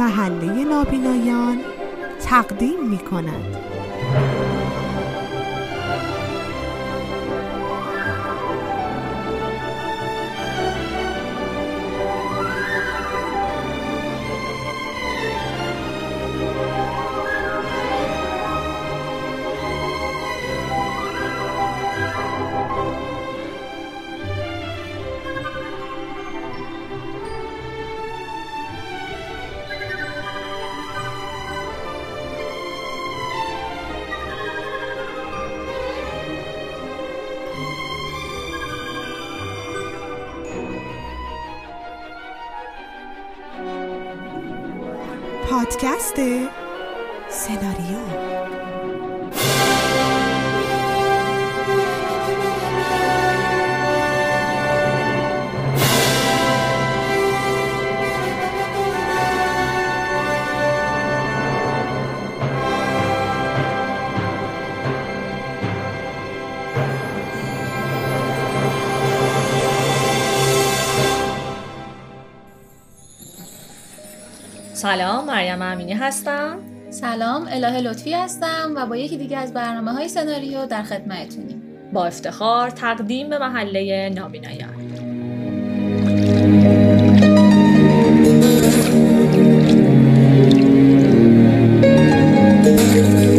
محله نابینایان تقدیم می کند. سلام مریم امینی هستم. سلام اله لطفی هستم و با یکی دیگه از برنامه های سناریو در خدمتتونیم. با افتخار تقدیم به محله نابینایان راجع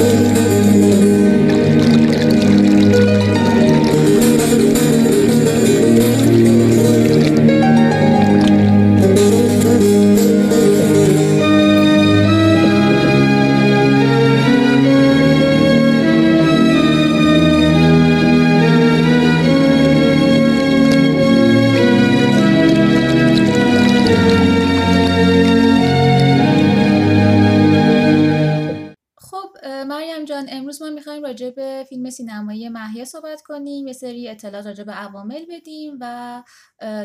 محیا صحبت کنیم یه سری اطلاعات راجع به عوامل بدیم و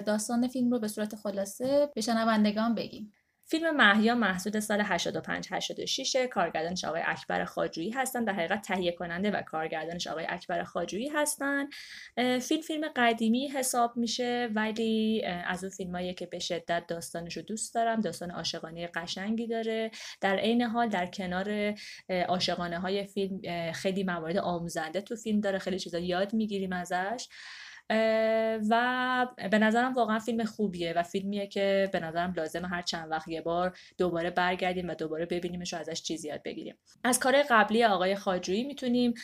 داستان فیلم رو به صورت خلاصه به شنوندگان بگیم. فیلم محیا محسود سال 85 86 کارگردانش آقای اکبر خاجویی هستن. در حقیقت تهیه کننده و کارگردانش آقای اکبر خاجویی هستن. فیلم فیلم قدیمی حساب میشه ولی از اون فیلمایی که به شدت داستانش رو دوست دارم داستان عاشقانه قشنگی داره. در عین حال در کنار عاشقانه های فیلم خیلی موارد آموزنده تو فیلم داره. خیلی چیزا یاد می‌گیریم ازش. و به نظرم واقعا فیلم خوبیه و فیلمیه که به نظرم لازم هر چند وقت یه بار دوباره برگردیم و دوباره ببینیمش و ازش چیزی یاد بگیریم. از کار قبلی آقای خاجویی می‌تونیم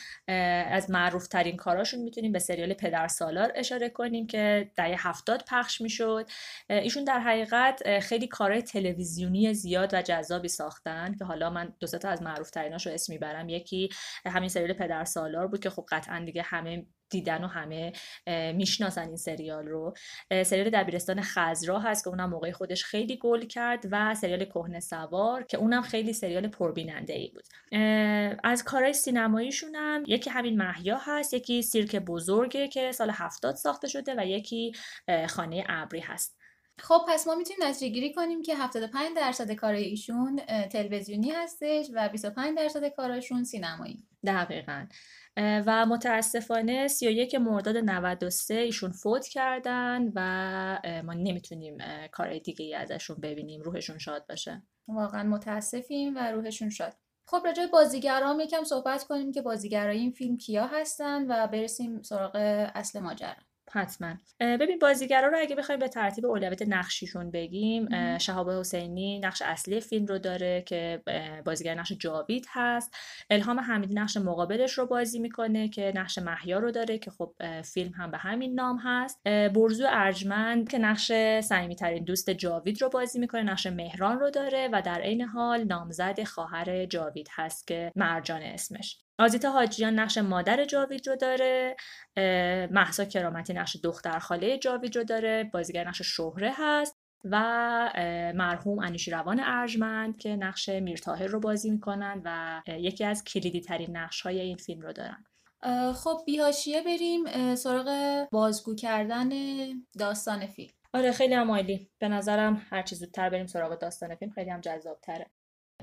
از معروف ترین کاراشون می‌تونیم به سریال پدر سالار اشاره کنیم که دهه هفتاد پخش می‌شد. ایشون در حقیقت خیلی کارهای تلویزیونی زیاد و جذابی ساختن که حالا من دو تا از معروف اسم می‌برم. یکی همین سریال پدر سالار بود که خب قطعا دیگه همه دیدن و همه می‌شناسن این سریال رو. سریال دبیرستان خزرا هست که اونم موقع خودش خیلی گل کرد و سریال کهنه سوار که اونم خیلی سریال پربیننده ای بود از کارهای سینماییشون هم یکی همین محیا هست یکی سیرک بزرگه که سال هفتاد ساخته شده و یکی خانه ابری هست. خب پس ما می‌تونیم نتیجه گیری کنیم که 75 درصد کارهای ایشون تلویزیونی هستش و 25 درصد کاراشون سینمایی. دقیقا. و متاسفانه 31 مرداد 93 ایشون فوت کردن و ما نمی‌تونیم کار دیگه ای ازشون ببینیم. روحشون شاد باشه. واقعا متاسفیم و روحشون شاد. خب راجع بازیگرام یکم صحبت کنیم که بازیگرای این فیلم کیا هستن و برسیم سراغ اصل ماجرا. حتما. ببین بازیگرا رو اگه بخوایم به ترتیب اولویت نقشیشون بگیم شهاب حسینی نقش اصلی فیلم رو داره که بازیگر نقش جاوید هست. الهام حمیدی نقش مقابلش رو بازی می‌کنه که نقش محیا رو داره که خب فیلم هم به همین نام هست. برزو ارجمند که نقش صمیمی ترین دوست جاوید رو بازی می‌کنه نقش مهران رو داره و در عین حال نامزد خواهر جاوید هست که مرجان اسمش. آزیتا حاجیان نقش مادر جاوید رو داره محسا کرامتی نقش دختر خاله جاوید رو داره بازیگر نقش شهره هست و مرحوم انیشی روان ارجمند که نقش میرتاهر رو بازی می‌کنن و یکی از کلیدی ترین نقش های این فیلم رو دارن. خب بیهاشیه بریم سراغ بازگو کردن داستان فیلم. آره خیلی هم عالی. به نظرم هر چیز زودتر بریم سراغ داستان فیلم خیلی هم جذاب تره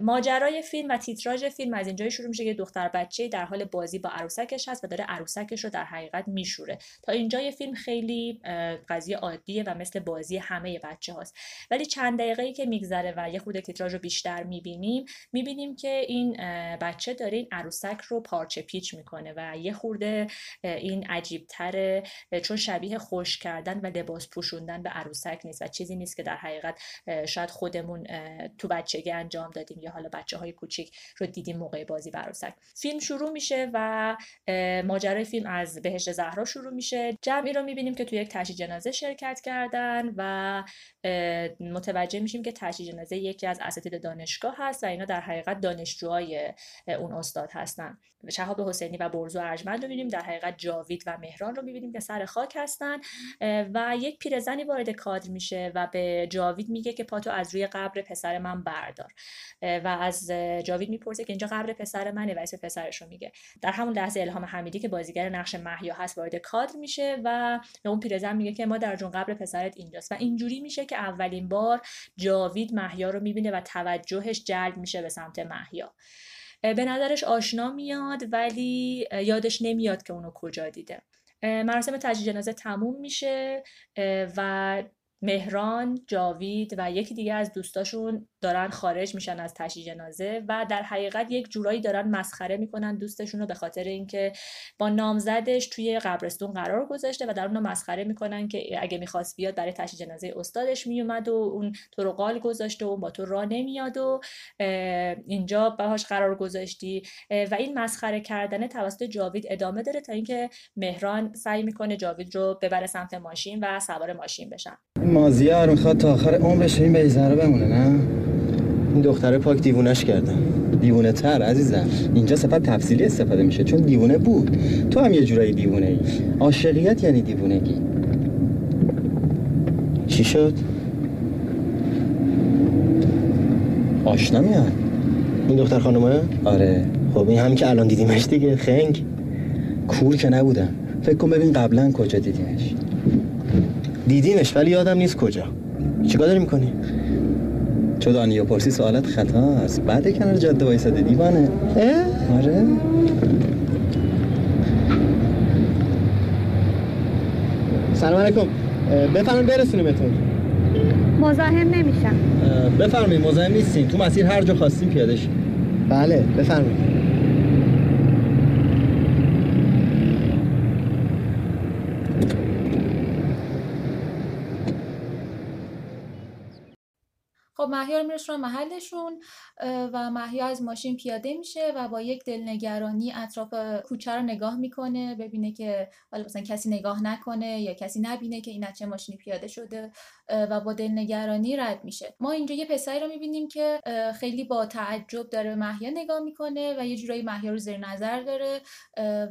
ماجرای فیلم و تیتراژ فیلم از اینجای شروع میشه که دختر بچه در حال بازی با عروسکش هست و داره عروسکش رو در حقیقت میشوره. تا اینجای فیلم خیلی قضیه عادیه و مثل بازی همه بچه هاست. ولی چند دقیقه که میگذره و یه خود تیتراژ رو بیشتر می‌بینیم می‌بینیم که این بچه داره این عروسک رو پارچه پیچ می‌کنه و یه خورده این عجیب تره چون شبیه خوش کردن و لباس پوشوندن به عروسک نیست و چیزی نیست که در حقیقت شاید خودمون تو بچگی انجام دادیم حالا بچه های کوچیک رو دیدیم موقع بازی به عروسک فیلم شروع میشه و ماجرای فیلم از بهشت زهرا شروع میشه. جمعی رو می‌بینیم که تو یک تشییع جنازه شرکت کردن و متوجه میشیم که تشییع جنازه یکی از اساتید دانشگاه هست و اینا در حقیقت دانشجوهای اون استاد هستن. شهاب حسینی و برزو ارجمند رو می‌بینیم در حقیقت جاوید و مهران رو می‌بینیم که سر خاک هستن. و یک پیرزنی وارد کادر میشه و به جاوید میگه که پاتو از روی قبر پسر من بردار. و از جاوید می‌پرسه که اینجا قبر پسر منه و اسم پسرش رو میگه. در همون لحظه الهام حمیدی که بازیگر نقش محیا هست وارد کادر میشه و به اون پیرزن میگه که ما در جون قبر پسرت اینجاست. و اینجوری میشه که اولین بار جاوید محیا رو می‌بینه و توجهش جلب میشه به سمت محیا به نظرش آشنا میاد ولی یادش نمیاد که اونو کجا دیده. مراسم تجهیز جنازه تموم میشه و مهران، جاوید و یکی دیگه از دوستاشون دارن خارج میشن از تشییع جنازه و در حقیقت یک جورایی دارن مسخره می‌کنن دوستشون رو به خاطر اینکه با نامزدش توی قبرستون قرار گذاشته و در اون مسخره می‌کنن که اگه می‌خواست بیاد برای تشییع جنازه استادش میومد و اون تو رو قال گذاشته و با تو راه نمیاد و اینجا باهاش قرار گذاشتی. و این مسخره کردن توسط جاوید ادامه داره تا اینکه مهران سعی می‌کنه جاوید رو ببره سمت ماشین و سوار ماشین بشن. مازیار می‌خواد تا آخر عمرش این بیزره بمونه نه؟ این دختره پاک دیوونش کردن دیوونه تر عزیزم. اینجا صفت تفصیلی استفاده میشه چون دیوونه بود. تو هم یه جورایی دیوونه ای عاشقیت یعنی دیوونگی. چی شد؟ آشنا میاد. این دختر خانومه؟ آره. خب این هم که الان دیدیمش دیگه خنگ. کور که نبودم. فکر کن ببین قبلا کجا دیدیمش. دیدیمش ولی یادم نیست کجا. چیکار داری می‌کنی؟ چو دانی و پرسی سوالت خطا است بعد کنار جاده وایساده دیوانه. اه؟ آره. سلام علیکم. بفرمایید برسونیمتون مزاحم نمیشم. بفرمایید مزاحم نیستیم تو مسیر هر جا خواستیم پیاده بله بفرمایید. مهیار می‌رسه محلشون و مهیا از ماشین پیاده میشه و با یک دلنگرانی اطراف کوچه رو نگاه می‌کنه ببینه که حالا مثلا کسی نگاه نکنه یا کسی نبینه که این چه ماشینی پیاده شده. و با دلنگرانی رد میشه. ما اینجا یه پسری رو می‌بینیم که خیلی با تعجب داره به محیا نگاه می‌کنه و یه جورایی محیا رو زیر نظر داره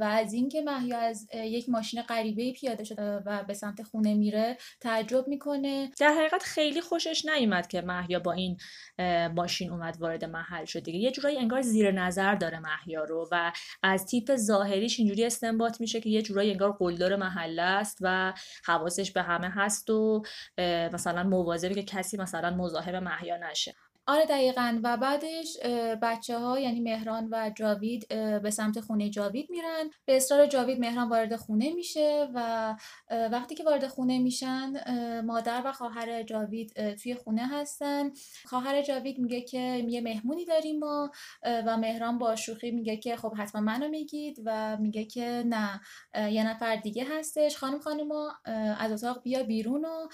و از اینکه محیا از یک ماشین غریبه پیاده شده و به سمت خونه میره تعجب می‌کنه. در حقیقت خیلی خوشش نیومد که محیا با این ماشین اومد وارد محل شد دیگه. یه جورایی انگار زیر نظر داره محیا رو و از تیپ ظاهریش اینجوری استنباط میشه که یه جورایی انگار قلدر محله است و حواسش به همه هست و مثلا مواظبه که کسی مثلا مزاحم محیا نشه. آره دقیقا. و بعدش بچه ها یعنی مهران و جاوید به سمت خونه جاوید میرن. به اصرار جاوید مهران وارد خونه میشه و وقتی که وارد خونه میشن مادر و خواهر جاوید توی خونه هستن. خواهر جاوید میگه که یه مهمونی داریم ما. و مهران با شوخی میگه که خب حتما منو میگید. و میگه که نه یه نفر دیگه هستش. خانم خانم از اتاق بیا بیرون و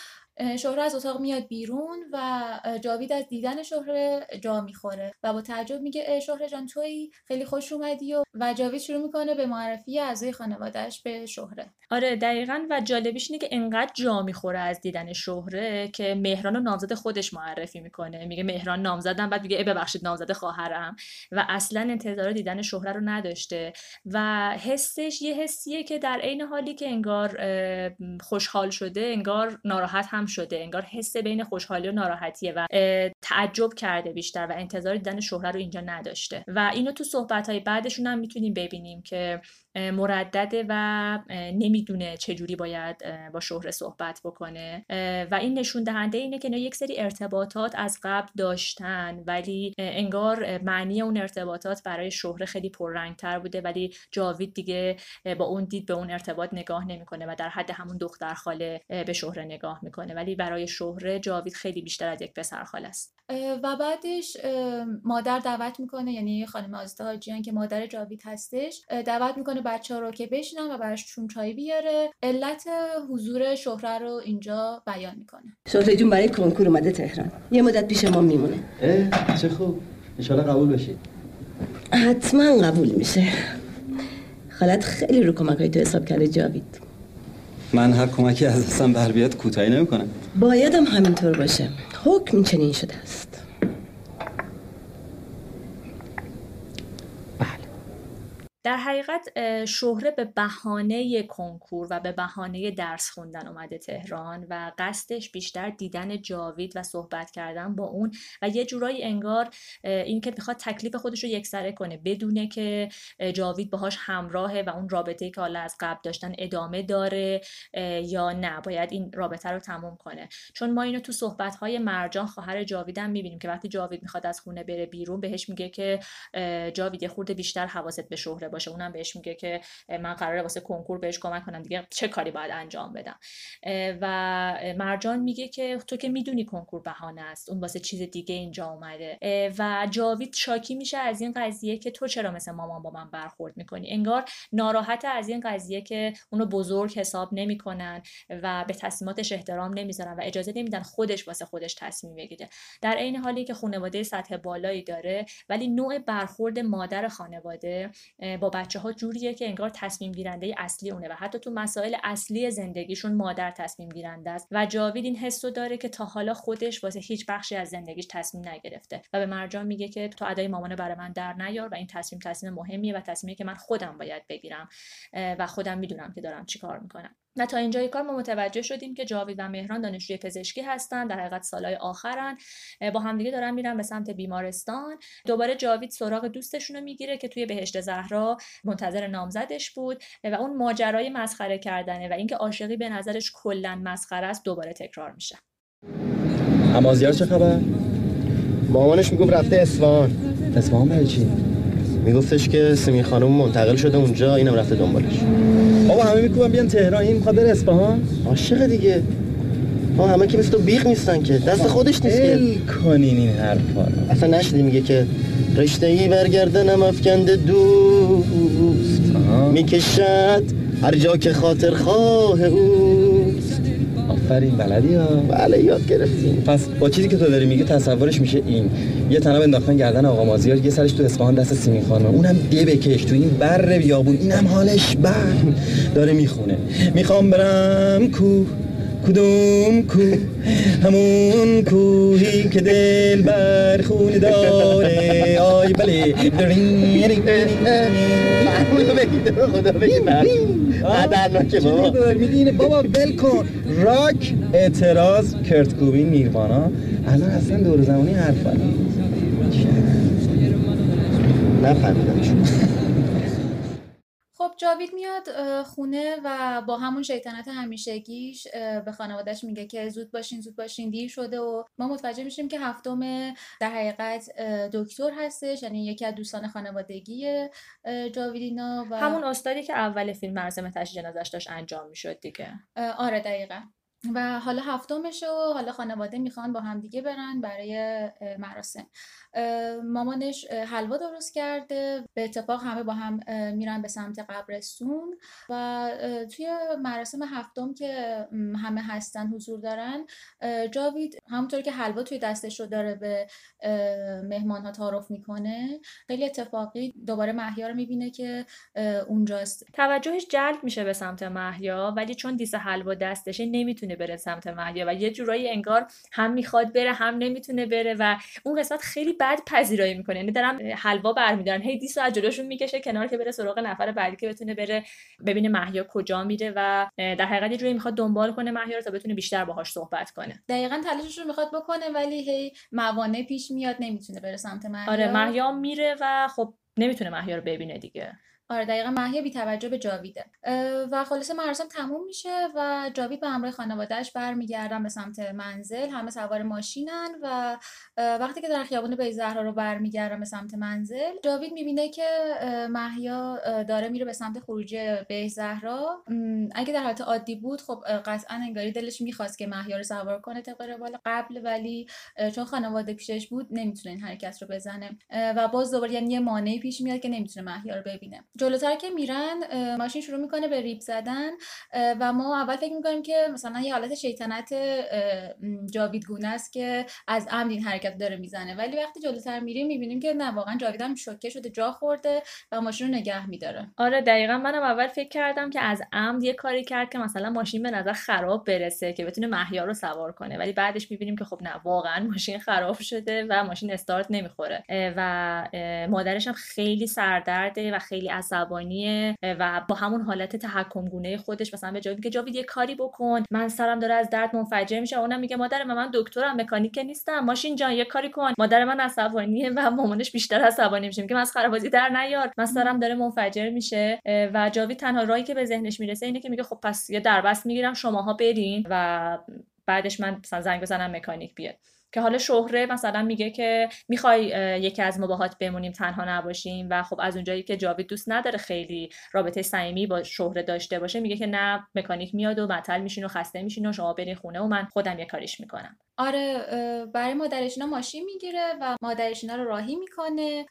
شهره از اتاق میاد بیرون و جاوید از دیدن شهره جا می‌خوره و با تعجب میگه شهره جان تویی؟ خیلی خوش اومدی و و جاوید شروع می‌کنه به معرفی اعضای خانوادهش به شهره. آره دقیقا و جالبیش اینه که انقدر جا می‌خوره از دیدن شهره که مهران و نامزد خودش معرفی می‌کنه. میگه مهران نامزدم بعد میگه ببخشید نامزد خواهرم. و اصلا انتظار دیدن شهره رو نداشته و حسش یه حسیه که در عین حالی که انگار خوشحال شده انگار ناراحت هم شده انگار حس بین خوشحالی و ناراحتیه و تعجب کرده بیشتر و انتظار دیدن شهره رو اینجا نداشته. و اینو تو صحبت های بعدشون هم می‌تونیم ببینیم که مردده و نمی‌دونه چجوری باید با شهره صحبت بکنه. و این نشون دهنده اینه که یک سری ارتباطات از قبل داشتن ولی انگار معنی اون ارتباطات برای شهره خیلی پررنگتر بوده ولی جاوید دیگه با اون دید به اون ارتباط نگاه نمی‌کنه و در حد همون دختر خاله به شهره نگاه می‌کنه. ولی برای شهره جاوید خیلی بیشتر از یک پسر خاله است. و بعدش مادر دعوت می‌کنه یعنی خانم آزده حاجیان که مادر جاوید هستش دعوت می‌کنه بچه ها رو که بشینن و براشون چای بیاره علت حضور شهره رو اینجا بیان می‌کنه. شهره جون برای کنکور اومده تهران. یه مدت پیش ما میمونه. چه خوب. انشالله قبول بشید حتما قبول میشه. خالت خیلی رو کمک های تو حساب کرده جاوید. من هر کمکی از دستم بر بیاد کوتاهی نمی‌کنم. بایدم همینطور باشه. حکم چنین شده است. در حقیقت شهره به بهانه کنکور و به بهانه درس خوندن اومده تهران و قصدش بیشتر دیدن جاوید و صحبت کردن با اون و یه جورایی انگار اینکه می‌خواد تکلیف خودش رو یکسره کنه بدونه که جاوید باهاش همراهه و اون رابطه که حالا از قبل داشتن ادامه داره یا نه. باید این رابطه رو تموم کنه. چون ما اینو تو صحبت های مرجان خواهر جاویدم می‌بینیم که وقتی جاوید می‌خواد از خونه بره بیرون بهش میگه که جاوید یه خورده بیشتر حواست به شهره باشه. اونم بهش میگه که من قراره واسه کنکور بهش کمک کنم. دیگه چه کاری باید انجام بدم؟ و مرجان میگه که تو که می‌دونی کنکور بهانه است. اون واسه چیز دیگه اینجا اومده. و جاوید شاکی میشه از این قضیه که تو چرا مثل مامان با من برخورد می‌کنی؟ انگار ناراحت از این قضیه که اونو بزرگ حساب نمی‌کنن و به تصمیماتش احترام نمی‌ذارن و اجازه نمیدن خودش واسه خودش تصمیم بگیره. در عین حالی که خانواده سطح بالایی داره ولی نوع برخورد مادر خانواده با بچه ها جوریه که انگار تصمیم گیرنده اصلی اونه و حتی تو مسائل اصلی زندگیشون مادر تصمیم گیرنده است. و جاوید این حسو داره که تا حالا خودش واسه هیچ بخشی از زندگیش تصمیم نگرفته و به مرجان میگه که تو ادای مامان برای من در نیار و این تصمیم تصمیم مهمیه و تصمیمی که من خودم باید بگیرم و خودم می‌دونم که دارم چیکار می‌کنم. و تا اینجای کار ما متوجه شدیم که جاوید و مهران دانشجوی پزشکی هستن در حقیقت سالهای آخرن. با همدیگه دارن میرن به سمت بیمارستان. دوباره جاوید سراغ دوستشون رو می‌گیره که توی بهشت زهرا منتظر نامزدش بود و اون ماجرای مسخره کردنه و اینکه عاشقی به نظرش کلا مسخره است دوباره تکرار میشه. امازیار چه خبر؟ مامانش می‌گفت رفته اصفهان. اصفهان برای چی؟ میگفتش که سمی خانم منتقل شده اونجا اینم رفته دنبالش. بابا همه می‌گفتن بیان تهران این می‌خواد بره اصفهان. عاشق دیگه. ها همه که مثل تو بیغ نیستن که. دست خودش نیست که. کنین این حرفا اصلا نشدی میگه که رشته ای برگردنم افکنده دوست. می‌کشد هر جا که خاطر خواه اوست. آفرین بلدی ها. بله یاد گرفتیم. پس با چیزی که تو داری میگه تصورش میشه این. یه تناب انداختن گردن آقا مازیار یه سرش تو اصفهان دست سیمین خانم. اونم دی بکش تو این بر بیابون. اینم حالش بر داره می‌خونه. می‌خوام برم کو کدوم کو؟ همون کوهی که دل بر خون داره. آی بله. خدا بگید بابا بل کن. راک. اعتراض کرت کوبین نیروانا الان اصلا دور زمانی حرف نفهمیدم. خب جاوید میاد خونه و با همون شیطنت همیشگیش به خانوادهش میگه که زود باشین زود باشین دیر شده و ما متوجه میشیم که هفتم در حقیقت دکتر هستش یعنی یکی از دوستان خانوادگی جاویدینا و همون استادی که اول فیلم مراسم تشییع جنازش داشت انجام می‌شد دیگه. آره دقیقا. و حالا هفتمشه و حالا خانواده می‌خوان با هم دیگه برن برای مراسم. مامانش حلوا درست کرده. به اتفاق همه با هم میرن به سمت قبرستون و توی مراسم هفتم که همه هستن حضور دارن جاوید همونطور که حلوا توی دستش رو داره به مهمان ها تعارف می‌کنه خیلی اتفاقی دوباره محیا رو می‌بینه که اونجاست. توجهش جلب میشه به سمت محیا ولی چون دیس حلوا دستشه نمی‌تونه بره سمت محیا و یه جورایی انگار هم می‌خواد بره هم نمی‌تونه بره و اون قسمت خیلی بد پذیرایی می‌کنه. یعنی دارم حلوا برمیدارن. هی دیسو از جلوشون می‌کشه کنار که بره سراغ نفر بعدی که بتونه بره ببینه محیا کجا میره و در حقیقت یه جوری می‌خواد دنبال کنه محیا رو تا بتونه بیشتر باهاش صحبت کنه. دقیقا تلاشش رو می‌خواد بکنه ولی هی موانع پیش میاد نمی‌تونه بره سمت محیا آره محیا میره و خب نمی‌تونه محیا رو ببینه دیگه. آره دقیقا محیا بی توجه به جاویده. و خلاصه مراسم تموم میشه و جاوید به همراه خانوادهش برمیگردن به سمت منزل. همه سوار ماشینن و وقتی که در خیابون بی زهرا رو برمیگردن به سمت منزل جاوید می‌بینه که محیا داره میره به سمت خروجی به زهرا. اگه در حالت عادی بود خب قطعا انگاری دلش می‌خواست که محیا رو سوار کنه طبق روال قبل ولی چون خانواده پیشش بود نمی‌تونه این حرکت رو بزنه. و باز دوباره یعنی یه مانعی پیش میاد که نمی‌تونه محیا رو ببینه. جلوتر که میرن ماشین شروع می‌کنه به ریب زدن و ما اول فکر می‌کنیم که مثلا یه حالت شیطنت جاویدگونه است که از عمد این حرکت داره می‌زنه. ولی وقتی جلوتر میریم می‌بینیم که نه واقعا جاویدم شوکه شده جا خورده و ماشین رو نگه میداره. آره دقیقا منم اول فکر کردم که از عمد یه کاری کرد که مثلا ماشین به نظر خراب برسه که بتونه محیا رو سوار کنه. ولی بعدش می‌بینیم که خب نه واقعا ماشین خراب شده و ماشین استارت نمی‌خوره. و مادرش هم خیلی سردرده و خیلی عصبانیه و با همون حالت تحکم گونه خودش مثلا به جاوید که جاوید یه کاری بکن من سرم داره از درد منفجر میشه اونم میگه مادر من دکترم مکانیک نیستم ماشین جان یه کاری کن. مادر من عصبانیه و مامانش بیشتر عصبانی میشه که من از خرابازی در نیار من سرم داره منفجر میشه. و جاوید تنها راهی که به ذهنش می‌رسه اینه که میگه خب پس یه دربست می‌گیرم شماها برین و بعدش من مثلا زنگ بزنم مکانیک بیاد. که حالا شهره مثلا میگه که می‌خوای یکی از مباهات بمونیم تنها نباشیم و خب از اونجایی که جاوید دوست نداره خیلی رابطه صمیمی با شهره داشته باشه میگه که نه مکانیک میاد و معطل میشین و خسته میشین و شما برین خونه و من خودم یه کاریش می‌کنم. آره برای مادرشینا ماشین می‌گیره و مادرشینا رو راهی می‌کنه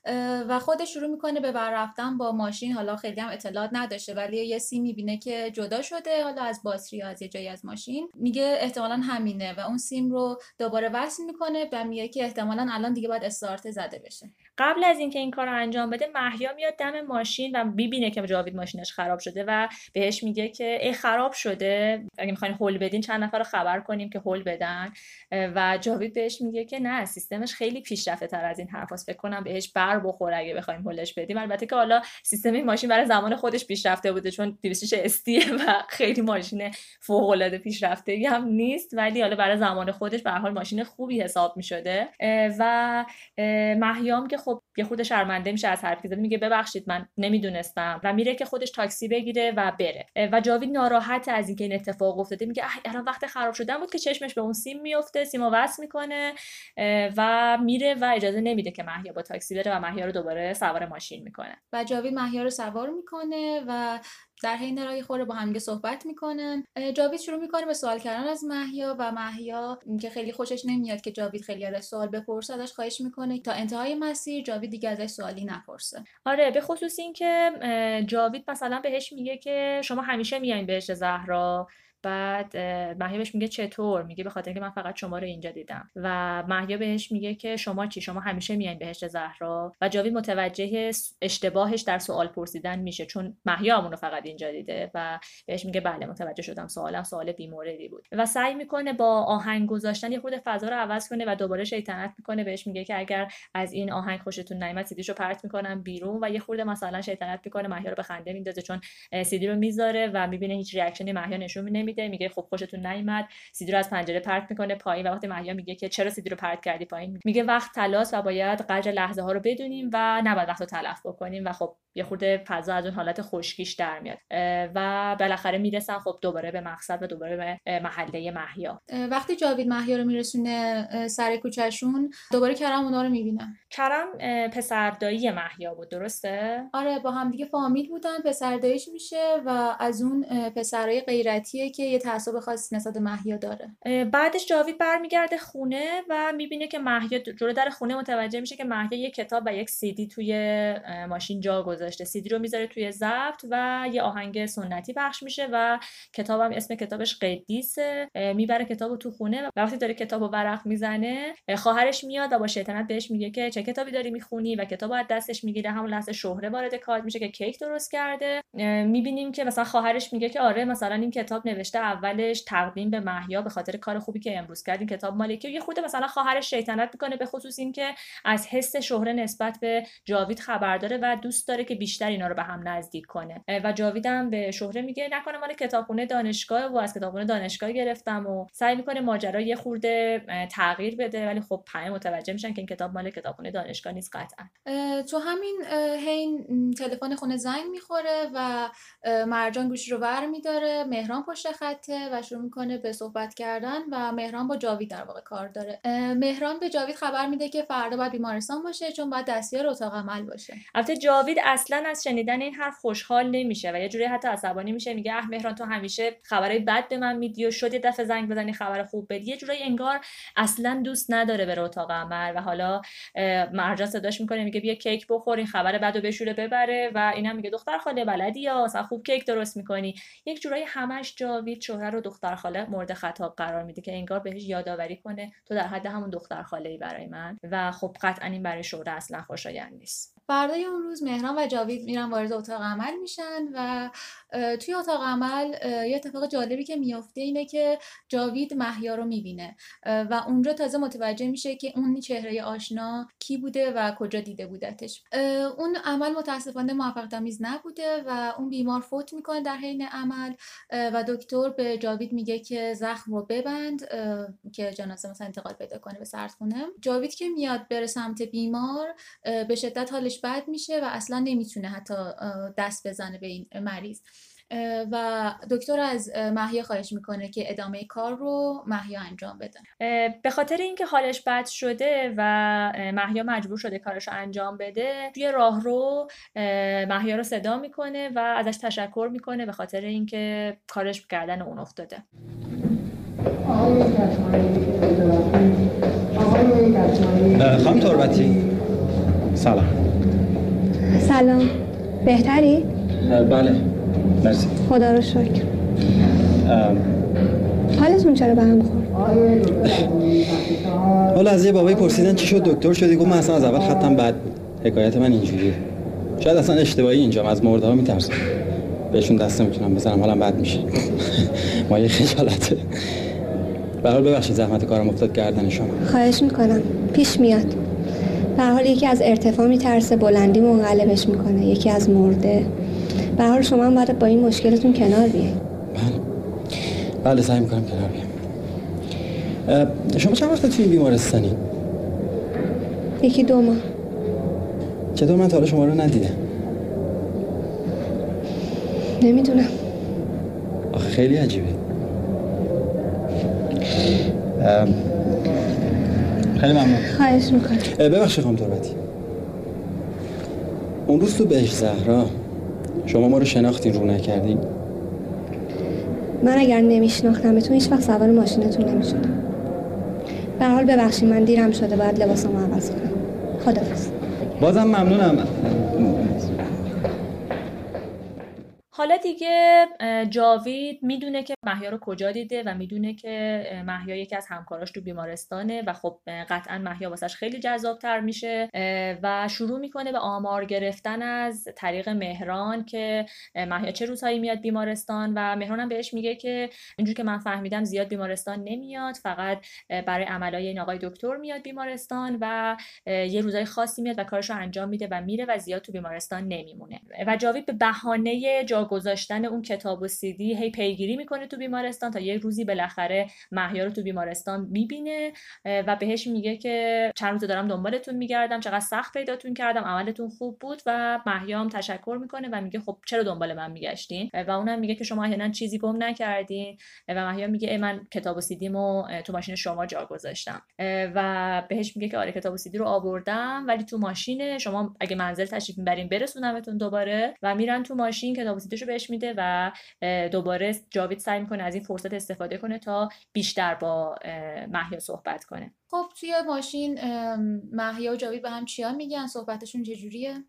و خودش شروع می‌کنه به بر رفتن با ماشین. حالا خیلی هم اطلاعات نداشته ولی یه سی می‌بینه که جدا شده حالا از باتری از یه جایی از ماشین. میگه احتمالا همینه و اون سیم رو دوباره وصل می‌کنه و میگه که احتمالا الان دیگه باید استارت زده بشه. قبل از اینکه این کار انجام بده محیا میاد دم ماشین و می‌بینه که جاوید ماشینش خراب شده و بهش میگه که ای خراب شده. اگه می‌خواین هول بدین چند نفر رو خبر کنیم که هول بدن. و جاوید بهش میگه که نه سیستمش خیلی پیشرفته تر از این حرفاست فکر کنم بهش بر بخوره اگه بخوایم هولش بدیم. البته که حالا سیستم این ماشین برای زمان خودش پیشرفته بوده چون 206 استیه و خیلی ماشین فوق العاده پیشرفته هم نیست. ولی حالا برای زمان خودش به حال ماشین خوبی حساب می‌شده. و مهیام که خب یه خود شرمنده میشه از حرفی زده میگه ببخشید من نمی‌دونستم. و میره که خودش تاکسی بگیره و بره. و جاوید ناراحت از اینکه این اتفاق افتاده میگه الان وقت خراب شدن بود که چشمش به اون سیم میفته سیمو وصل می‌کنه و میره و اجازه نمیده که محیا با تاکسی بره و محیا رو دوباره سوار ماشین می‌کنه. و جاوید محیا رو سوار می‌کنه و در حین رای خوره با همگه صحبت می‌کنن. جاوید شروع می‌کنه به سوال کردن از محیا و محیا که خیلی خوشش نمیاد که جاوید خیلی ازش سوال بپرسه ازش خواهش می‌کنه. تا انتهای مسیر جاوید دیگه ازش سوالی نپرسه. آره به خصوص اینکه جاوید مثلا بهش میگه که شما همیشه میایین بهش زهرا. بعد محیا بهش میگه چطور؟ میگه به خاطر اینکه من فقط شما رو اینجا دیدم. و محیا بهش میگه که شما چی؟ شما همیشه میایین بهشت زهرا. و جاوید متوجه اشتباهش در سوال پرسیدن میشه چون همون رو فقط اینجا دیده و بهش میگه بله متوجه شدم سوالم سوال بیموردی بود. و سعی می‌کنه با آهنگ گذاشتن یه خود فضا رو عوض کنه و دوباره شیطنت می‌کنه. بهش میگه که اگر از این آهنگ خوشتون نیامد سیدیشو پرت می‌کنم بیرون و یه خورده مثلا شیطنت می‌کنه محیا رو به خنده میندازه چون سیدی رو می‌ذاره و می‌بینه هیچ ریاکشنی محیا نشون نمیده میده میگه خب خوشتون نیومد. سیدی رو از پنجره پرت می‌کنه پایین و وقتی محیا میگه که چرا سیدی رو پرت کردی پایین؟ میگه وقت تلاس و باید قدر لحظه ها رو بدونیم و نباید وقت رو تلف بکنیم و خب یه خورده فضا از اون حالت خشکیش در میاد. و بالاخره می‌رسن خب دوباره به مقصد و دوباره به محله محیا وقتی جاوید محیا رو میرسونه سر کوچهشون دوباره کرم اونا رو می‌بینن. کرم پسردایی محیا بود درسته؟ آره با هم دیگه فامیل بودن پسرداییش میشه و از اون پسرای غیرتیه که یه تعصب خاصی نسبت محیا داره. بعدش جاوید برمیگرده خونه و می‌بینه که محیا جلو در خونه متوجه میشه که محیا یک کتاب و یک سیدی توی ماشین جا گذاشته. سیدی رو می‌ذاره توی ضبط و یه آهنگ سنتی پخش میشه و کتابم اسم کتابش قدیسه. می‌بره کتابو تو خونه و وقتی داره کتابو ورق می‌زنه خواهرش میاد و با شیطنت بهش میگه که چه کتابی داری می‌خونی و کتابو از دستش می‌گیره. همون لحظه شهره وارد کار میشه که کیک درست کرده. می‌بینیم که مثلا خواهرش میگه که آره مثلا این کتاب نوشته نوشته اولش تقدیم به محیا به خاطر کار خوبی که امروز کرد این کتاب مالکی یه خورده مثلا خواهرش شیطنت می‌کنه به خصوص اینکه از حس شهره نسبت به جاوید خبر داره و دوست داره که بیشتر اینا رو به هم نزدیک کنه. و جاوید هم به شهره میگه نکنه مال کتابخونه دانشگاه و از کتابخونه دانشگاه گرفتم و سعی می‌کنه ماجرا یه خورده تغییر بده ولی خب پنج متوجه میشن که این کتاب مال کتابخونه دانشگاه نیست قطعا. تو همین هین تلفن خونه زنگ می‌خوره و مرجان گوشی رو ور میداره مهران پشت خطه و شروع می‌کنه به صحبت کردن و مهران با جاوید در واقع کار داره. مهران به جاوید خبر میده که فردا باید بیمارستان باشه چون باید دستیار اتاق عمل باشه. البته جاوید اصلا از شنیدن این حرف خوشحال نمیشه و یه جوری حتی عصبانی میشه میگه اه مهران تو همیشه خبرهای بد به من میدی و شد یه دفعه زنگ بزنی خبر خوب بدی. یه جوری انگار اصلا دوست نداره بره اتاق عمل و حالا مرجان صداش می‌کنه میگه بیا کیک بخور این خبر بدو بشوره ببره. و اینا میگه دختر خاله بلدی یا؟ اصلا خوب کیک درست می‌کنی. یک جورایی همش جاوید شوهر رو دختر خاله مورد خطاب قرار میده که انگار بهش یادآوری کنه تو در حد همون دختر خاله ای برای من و خب قطعا این برای شوهر اصلا خوشایند نیست. فردای اون روز مهران و جاوید میرن وارد اتاق عمل میشن و توی اتاق عمل یه اتفاق جالبی که میافته اینه که جاوید محیا رو می‌بینه. و اونجا تازه متوجه میشه که اون چهره آشنا کی بوده و کجا دیده بودتش. اون عمل متاسفانه موفق تمیز نبوده و اون بیمار فوت می‌کنه در حین عمل. و دکتر به جاوید میگه که زخم رو ببند که جنازه مثلا انتقال پیدا کنه به سردخونه جاوید که میاد بره سمت بیمار به شدت حالش بد میشه و اصلا نمی‌تونه حتی دست بزنه به این مریض. و دکتر از محیا خواهش می‌کنه که ادامه کار رو محیا انجام بده. به خاطر اینکه حالش بد شده و محیا مجبور شده کارش رو انجام بده توی راه رو محیا رو صدا می‌کنه و ازش تشکر می‌کنه به خاطر اینکه کارش کردن اون افتاده. خانم تربتی. سلام. سلام. بهتری؟ بله. مرسی. خدا رو شکر. حالتون چرا به هم خورد؟ حالا از یه بابایی پرسیدن چی شد دکتر شدی؟ گفت من اصلا از اول خطم بد. حکایت من اینجوریه. شاید اصلا اشتباهی اینجا. از مرده ها میترسم. بهشون دست نمی‌تونم بزنم. حالا بد میشه. ما یه خجالته. به حال ببخشید زحمت کارم افتاد کردن شما. خواهش می‌کنم. پیش میاد. به حال یکی از ارتفاع میترسه بلندی منقلبش می‌کنه یکی از مرده. به حال شما هم باید با این مشکلتون کنار بیاین بله. بله سعی می‌کنم کنار بیام. شما چند وقت توی بیمارستانی؟ یکی دو ماه. چطور من تا حالا شما رو ندیدم؟ نمی‌دونم. آخه خیلی عجیبه. خیلی ممنون. خواهش می‌کنم. ببخشید خانم تربتی اون روز تو بهش زهرا شما ما رو شناختین رو نکردین؟ من اگر نمیشناختمتون هیچ وقت سوار ماشینتون نمی‌شدم. به حال ببخشید من دیرم شده باید لباسمو عوض کنم. خدافظ بازم ممنونم. حالا دیگه جاوید می‌دونه که محیا رو کجا دیده و می‌دونه که محیا یکی از همکاراش تو بیمارستانه و خب قطعا محیا واسش خیلی جذابتر میشه و شروع می‌کنه به آمار گرفتن از طریق مهران که محیا چه روزهایی میاد بیمارستان و مهران هم بهش میگه که اینجور که من فهمیدم زیاد بیمارستان نمیاد فقط برای عملای این آقای دکتر میاد بیمارستان و یه روزای خاصی میاد و کارش رو انجام میده و میره و زیاد تو بیمارستان نمیمونه. و جاوید به بهانه جا گذاشتن اون کتاب و سیدی هی پیگیری می‌کنه تو بیمارستان تا یه روزی بالاخره محیا رو تو بیمارستان می‌بینه و بهش میگه که چند روز دارم دنبالتون میگردم چقدر سخت پیداتون کردم عملتون خوب بود و محیا هم تشکر می‌کنه و میگه خب چرا دنبال من میگشتین؟ و اونم میگه که شما احیانا چیزی گم نکردین. و محیا میگه ای من کتاب و سیدیمو تو ماشین شما جا گذاشتم. و بهش میگه که آره کتاب و سیدی رو آوردم ولی تو ماشین شما اگه منزل تشریف می‌برین برسونمتون دوباره. و میرن تو ماشین کتاب و سیدیشو بهش میده و دوباره جاوید سعی می‌کنه از این فرصت استفاده کنه تا بیشتر با محیا صحبت کنه. خب توی ماشین محیا و جاوید به هم چیا میگن؟ صحبتشون چجوریه؟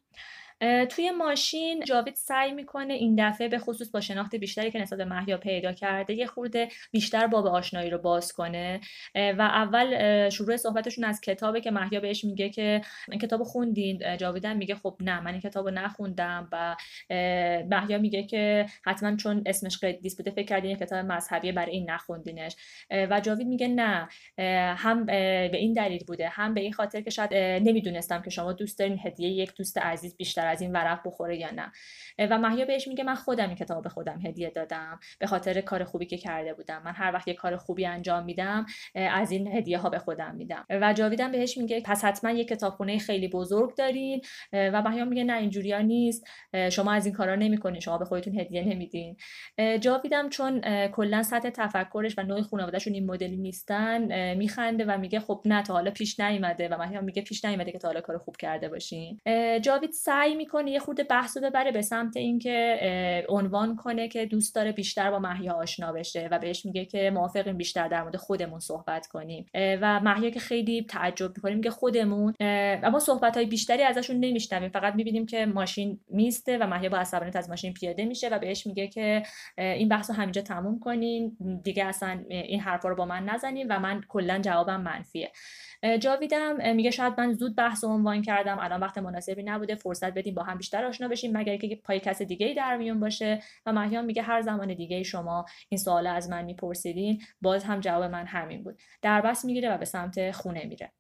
توی ماشین جاوید سعی می‌کنه این دفعه به خصوص با شناخت بیشتری که نسبت به محیا پیدا کرده یه خورده بیشتر باب آشنایی رو باز کنه. و اول شروع صحبتشون از کتابه که محیا بهش میگه که کتاب خوندین؟ جاویدم میگه خب نه من این کتاب نخوندم. و محیا میگه که حتما چون اسمش قدیس بوده فکر کردین کتاب مذهبی برای این نخوندینش. و جاوید میگه نه. هم به این دلیل بوده. هم به این خاطر که شاید نمی‌دونستم که شما دوست دارین هدیه یک دوست عزیز بیشتر از این ورق بخوره یا نه. و محیا بهش میگه من خودم این کتاب به خودم هدیه دادم به خاطر کار خوبی که کرده بودم. من هر وقت یه کار خوبی انجام میدم از این هدیه ها به خودم میدم. و جاویدم بهش میگه پس حتما یه کتابخونه خیلی بزرگ دارین. و محیا میگه نه اینجوریا نیست. شما از این کارا نمی‌کنین شما به خودتون هدیه نمیدین. جاویدم چون کلا سطح تفکرش و نوع خانوادهشون این مدلی نیستن میخنده و میگه خب نه تا حالا پیش نیومده. و محیا میگه پیش نیومده که تا حالا کار خوب کرده باشین. جاوید سعی می‌کنه یه خورده بحث ببره به سمت اینکه عنوان کنه که دوست داره بیشتر با محیا آشنا بشه و بهش میگه که موافقیم بیشتر در مورد خودمون صحبت کنیم. و محیا که خیلی تعجب می‌کنیم که خودمون اما صحبت های بیشتری ازشون نمیشنویم. فقط می‌بینیم که ماشین میسته و محیا با عصبانیت از ماشین پیاده میشه و بهش میگه که این بحث رو همینجا تموم کنین. دیگه اصلا این حرفا رو با من نزنین و من کلا جوابم منفیه. جاویدم میگه شاید من زود بحث عنوان کردم الان وقت مناسبی نبوده فرصت بدیم با هم بیشتر آشنا بشیم مگر که پای کس دیگه ای در میون باشه. و مهیان میگه هر زمان دیگه شما این سوال از من میپرسیدین باز هم جواب من همین بود. دربست می‌گیره و به سمت خونه میره.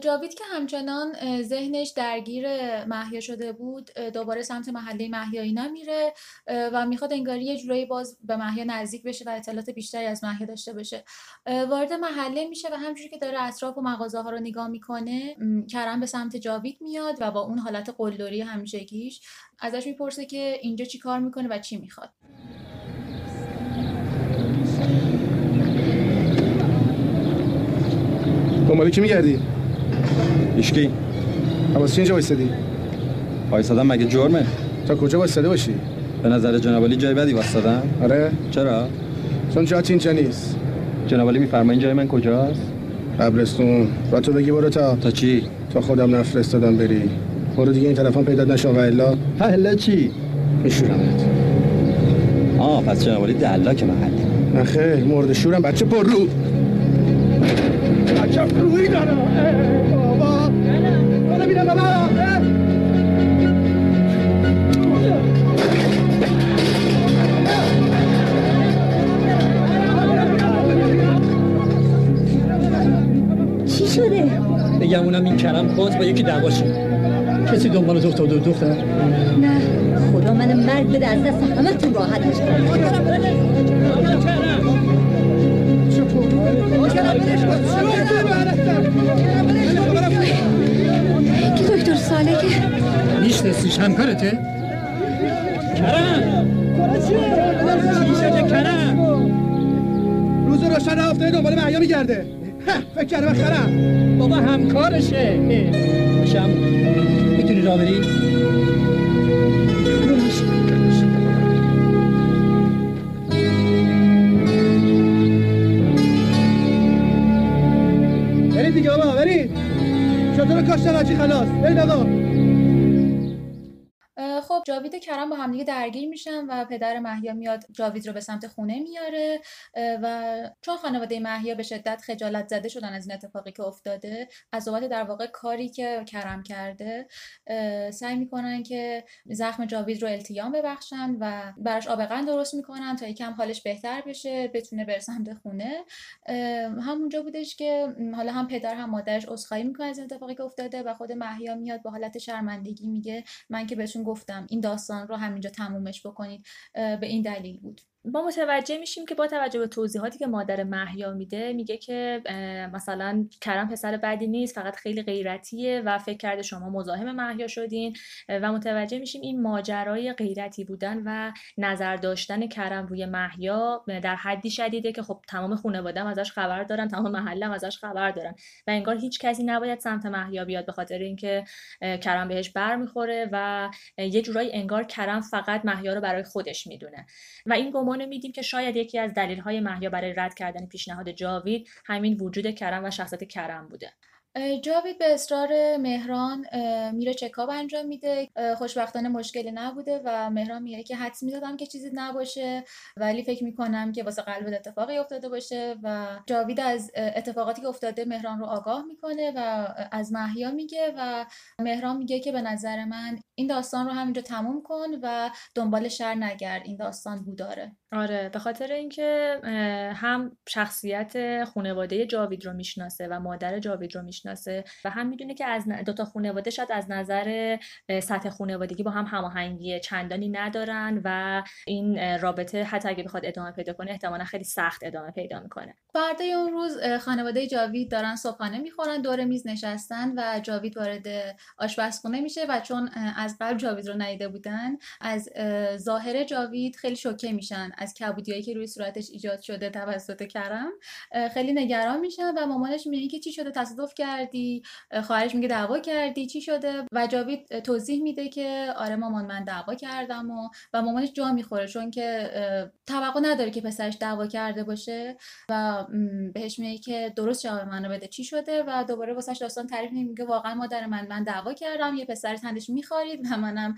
جاوید که همچنان ذهنش درگیر محیا شده بود دوباره سمت محله مهیایی نمیره و می‌خواد انگاری یه جورایی باز به محیا نزدیک بشه و اطلاعات بیشتری از محیا داشته باشه وارد محله میشه و همجوری که داره اطراف و مغازه ها رو نگاه می‌کنه کرم به سمت جاوید میاد و با اون حالت قلدری همیشگیش ازش می‌پرسه که اینجا چی کار می‌کنه و چی می‌خواد دنباله کی میگردی؟ هیچکی؟ حواس اینجا وایسادی؟ وایسادم مگه جرمه؟ تا کجا وایساده باشی؟ به نظر جناب جای بدی وایسادم. آره. چرا؟ چون جات اینجا نیست. جناب علی میفرمایین جای من کجاست؟ قبرستون. و تو بگی برو تا. تا چی؟ تا خودم نفرستادم بری. برو دیگه این تلفن پیدا نشو و الا. الا چی؟ میشورمت آه پس جناب علی دلاک محلی. نه خیر مرد شورم بچه پر رو. بچه روی داره. باز با یکی دعواشه کسی دنبال تو افتاده بود دختر؟ نه خدا من مرگ بده از دست همه تون راحتش که دکتر سالکه؟ میشناسیش همکارته کرم کرم روز روشن هفته دنبال محیا میگرده فکر کردم خرم بابا همکارشه. باشم می‌تونی را بری؟ برید دیگه بابا برید شطور کاشت راجی خلاص. برید آقا خب جاوید و کرم با همدیگه درگیر میشن و پدر محیا میاد جاوید رو به سمت خونه میاره و چون خانواده محیا به شدت خجالت زده شدن از این اتفاقی که افتاده از بابت در واقع کاری که کرم کرده سعی می‌کنن که زخم جاوید رو التیام ببخشن و براش آب قند درست می‌کنن تا یکم حالش بهتر بشه بتونه بره سمت خونه. همونجا بودش که حالا هم پدر هم مادرش عذرخواهی می‌کنه از این اتفاقی که افتاده و خود محیا میاد با حالت شرمندگی میگه من که بهتون گفتم داستان رو همینجا تمومش بکنید به این دلیل بود. ما متوجه میشیم که با توجه به توضیحاتی که مادر محیا میده میگه که مثلا کرم پسر بدی نیست فقط خیلی غیرتیه و فکر کرده شما مزاحم محیا شدین. و متوجه میشیم این ماجرای غیرتی بودن و نظر داشتن کرم روی محیا در حدی شدیده که خب تمام خانواده‌ام ازش خبر دارن تمام محلم ازش خبر دارن. و انگار هیچ کسی نباید سمت محیا بیاد به خاطر اینکه کرم بهش برمیخوره و یه جورایی انگار کرم فقط محیا رو برای خودش می‌دونه. و این گمان میدیم که شاید یکی از دلیل های محیا برای رد کردن پیشنهاد جاوید همین وجود کرم و شخصیت کرم بوده. جاوید به اصرار مهران میره چکاب انجام میده. خوشبختانه مشکلی نبوده و مهران میگه که حدس می‌دادم که چیزی نباشه ولی فکر می‌کنم که واسه قلب اتفاقی افتاده باشه و جاوید از اتفاقاتی که افتاده مهران رو آگاه می‌کنه و از محیا میگه و مهران میگه که به نظر من این داستان رو همینجا تموم کن و دنبال شر نگرد این داستان بوداره. آره به خاطر اینکه هم شخصیت خانواده جاوید رو می‌شناسه و مادر جاوید رو می‌شناسه و هم می‌دونه که از دوتا خانواده شاید از نظر سطح خانوادگی با هم هماهنگی چندانی ندارن و این رابطه حتی اگه بخواد ادامه پیدا کنه احتمالا خیلی سخت ادامه پیدا می‌کنه. فردای اون روز خانواده جاوید دارن صبحانه می‌خورن دور میز نشستن و جاوید وارد آشپزخونه میشه و چون از قبل جاوید رو ندیده بودن از ظاهر جاوید خیلی شوکه میشن. از کبودیایی که روی صورتش ایجاد شده توسط کرم خیلی نگران میشن و مامانش میگه که چی شده تصادف کردی؟ خواهرش میگه دعوا کردی؟ چی شده؟ و جاوید توضیح میده که آره مامان من دعوا کردم و و مامانش جا می‌خوره چون که توقع نداره که پسرش دعوا کرده باشه و بهش میگه که درست جواب منو بده چی شده و دوباره واسش داستان تعریف میگه واقعا مادر من من دعوا کردم یه پسر تندش میخوارید و منم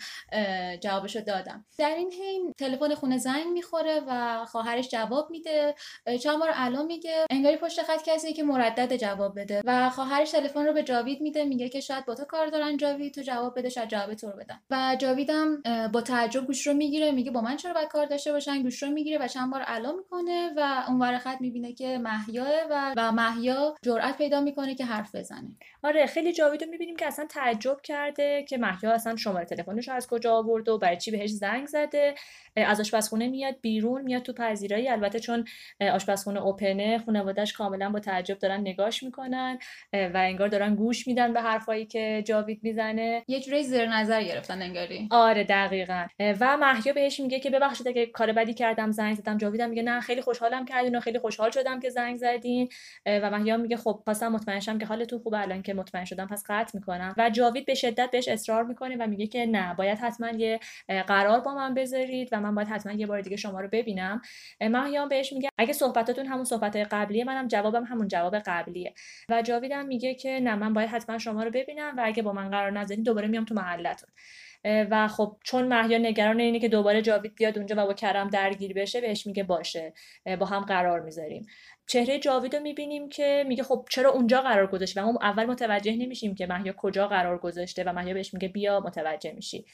جوابشو دادم. در این حین تلفن خونه زنگ می‌خوره و خواهرش جواب میده. چند بار الان میگه. انگاری پشت خط کسی که مردد جواب بده. و خواهرش تلفن رو به جاوید میده. میگه که شاید با تو کار دارن جاوید تو جواب بده شاید جواب تو رو بدن. و جاویدم با تعجب گوش رو می‌گیره. میگه با من چرا باید کار داشته باشن؟ گوش رو می‌گیره و چند بار الان می‌کنه و اون خط می‌بینه که محیا و و محیا جرأت پیدا می‌کنه که حرف بزنه. آره خیلی جاوید رو می‌بینیم که اصلا تعجب کرده که محیا اصلا شماره تلفنش از کجا آورد و برای چی بهش زنگ زده. از آشپزخونه میاد بیرون. میاد تو پذیرایی. البته چون آشپزخونه اوپنه خانواده‌اش کاملا با تعجب دارن نگاش می‌کنن و انگار دارن گوش میدن به حرفایی که جاوید می‌زنه. یه جوری زیر نظر گرفتن انگاری. آره دقیقا. و محیا بهش میگه که ببخشید اگه کار بدی کردم زنگ زدم. جاویدم میگه نه خیلی خوشحالم کردین و خیلی خوشحال شدم که زنگ زدین. و محیا میگه خب پس مطمئن شم که حالتون خوبه الان که مطمئن شدم پس قطع می‌کنم. و جاوید به شدت بهش اصرار می‌کنه و میگه که نه باید حتما یه قرار با من بذارید و من باید حتما یه بار دیگه شما رو ببینم. مهیان بهش میگه اگه صحبتاتون همون صحبت قبلیه منم جوابم همون جواب قبلیه. و جاویدم میگه که نه من باید حتما شما رو ببینم و اگه با من قرار نذارین دوباره میام تو محلتون. و خب چون مهیا نگران اینه که دوباره جاوید بیاد اونجا و با کرم درگیر بشه بهش میگه باشه. با هم قرار می‌ذاریم. چهره جاوید رو می‌بینیم که میگه خب چرا اونجا قرار گذاشته و ما اول متوجه نمیشیم که مهیا کجا قرار گذاشته و مهیا بهش میگه بیا متوجه میشی.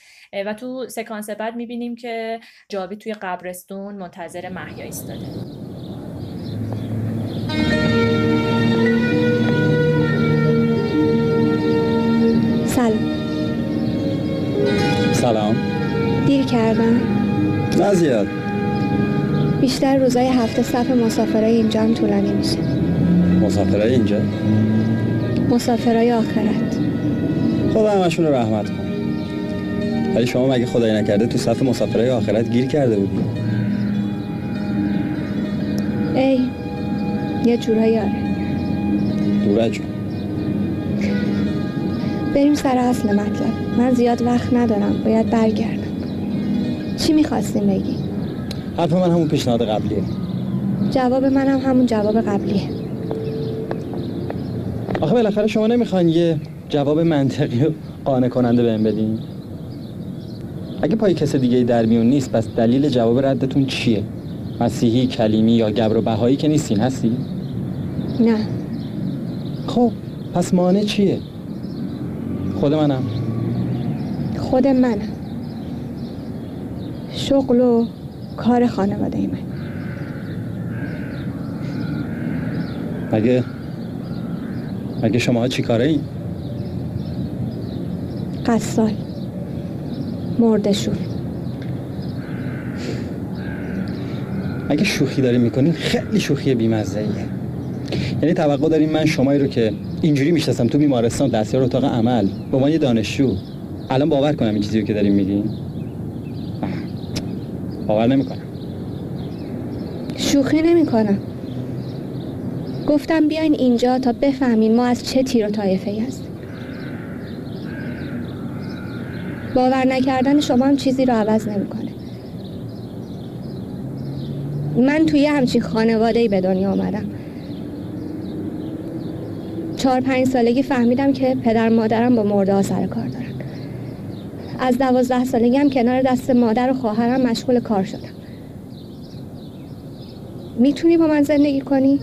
و تو سکانس بعد می‌بینیم که جاوید توی قبرستون منتظر مهیا ایستاده. نه زیاد. بیشتر روزای هفته صف مسافرای اینجا هم طولانی میشه. مسافرای اینجا؟ مسافرای آخرت. خدا همشون رو رحمت کن. ولی شما مگه خدای نکرده تو صف مسافرای آخرت گیر کرده بودی؟ ای یه جورایی آره. دوره جون بریم سر اصل مطلب. من زیاد وقت ندارم. باید برگردم. چی می‌خواستیم بگی؟ حرف من همون پیشنهاد قبلیه. جواب منم هم همون جواب قبلیه. آخه بالاخره شما نمی‌خواین یه جواب منطقی و قانع کننده بهم بدین؟ اگه پای کس دیگه در میون نیست پس دلیل جواب ردتون چیه؟ مسیحی کلیمی یا گبر و بهایی که نیستین هستی؟ نه. خب پس مانع چیه؟ خود منم. خود منم. شغل و کار خانواده من مگه مگه شما چی کاره این؟ قصال مردشور اگه شوخی داریم می‌کنین خیلی شوخی بیمزه یعنی توقع داریم من شمایی رو که اینجوری می‌شناسم تو بیمارستان دستیار اتاق عمل به عنوان یه دانشجو الان باور کنم این چیزی رو که داریم میگین باور نمی‌کنم. شوخی نمی‌کنم. گفتم بیاین اینجا تا بفهمین ما از چه تیر و طایفه ای هستیم. باور نکردن شما هم چیزی رو عوض نمی‌کنه. من توی همچین خانواده به دنیا آمدم. چهار پنج سالگی فهمیدم که پدر مادرم با مرده ها سر کار دارن. از دوازده سالگی هم کنار دست مادر و خواهرم مشغول کار شدم می‌تونی با من زندگی کنی؟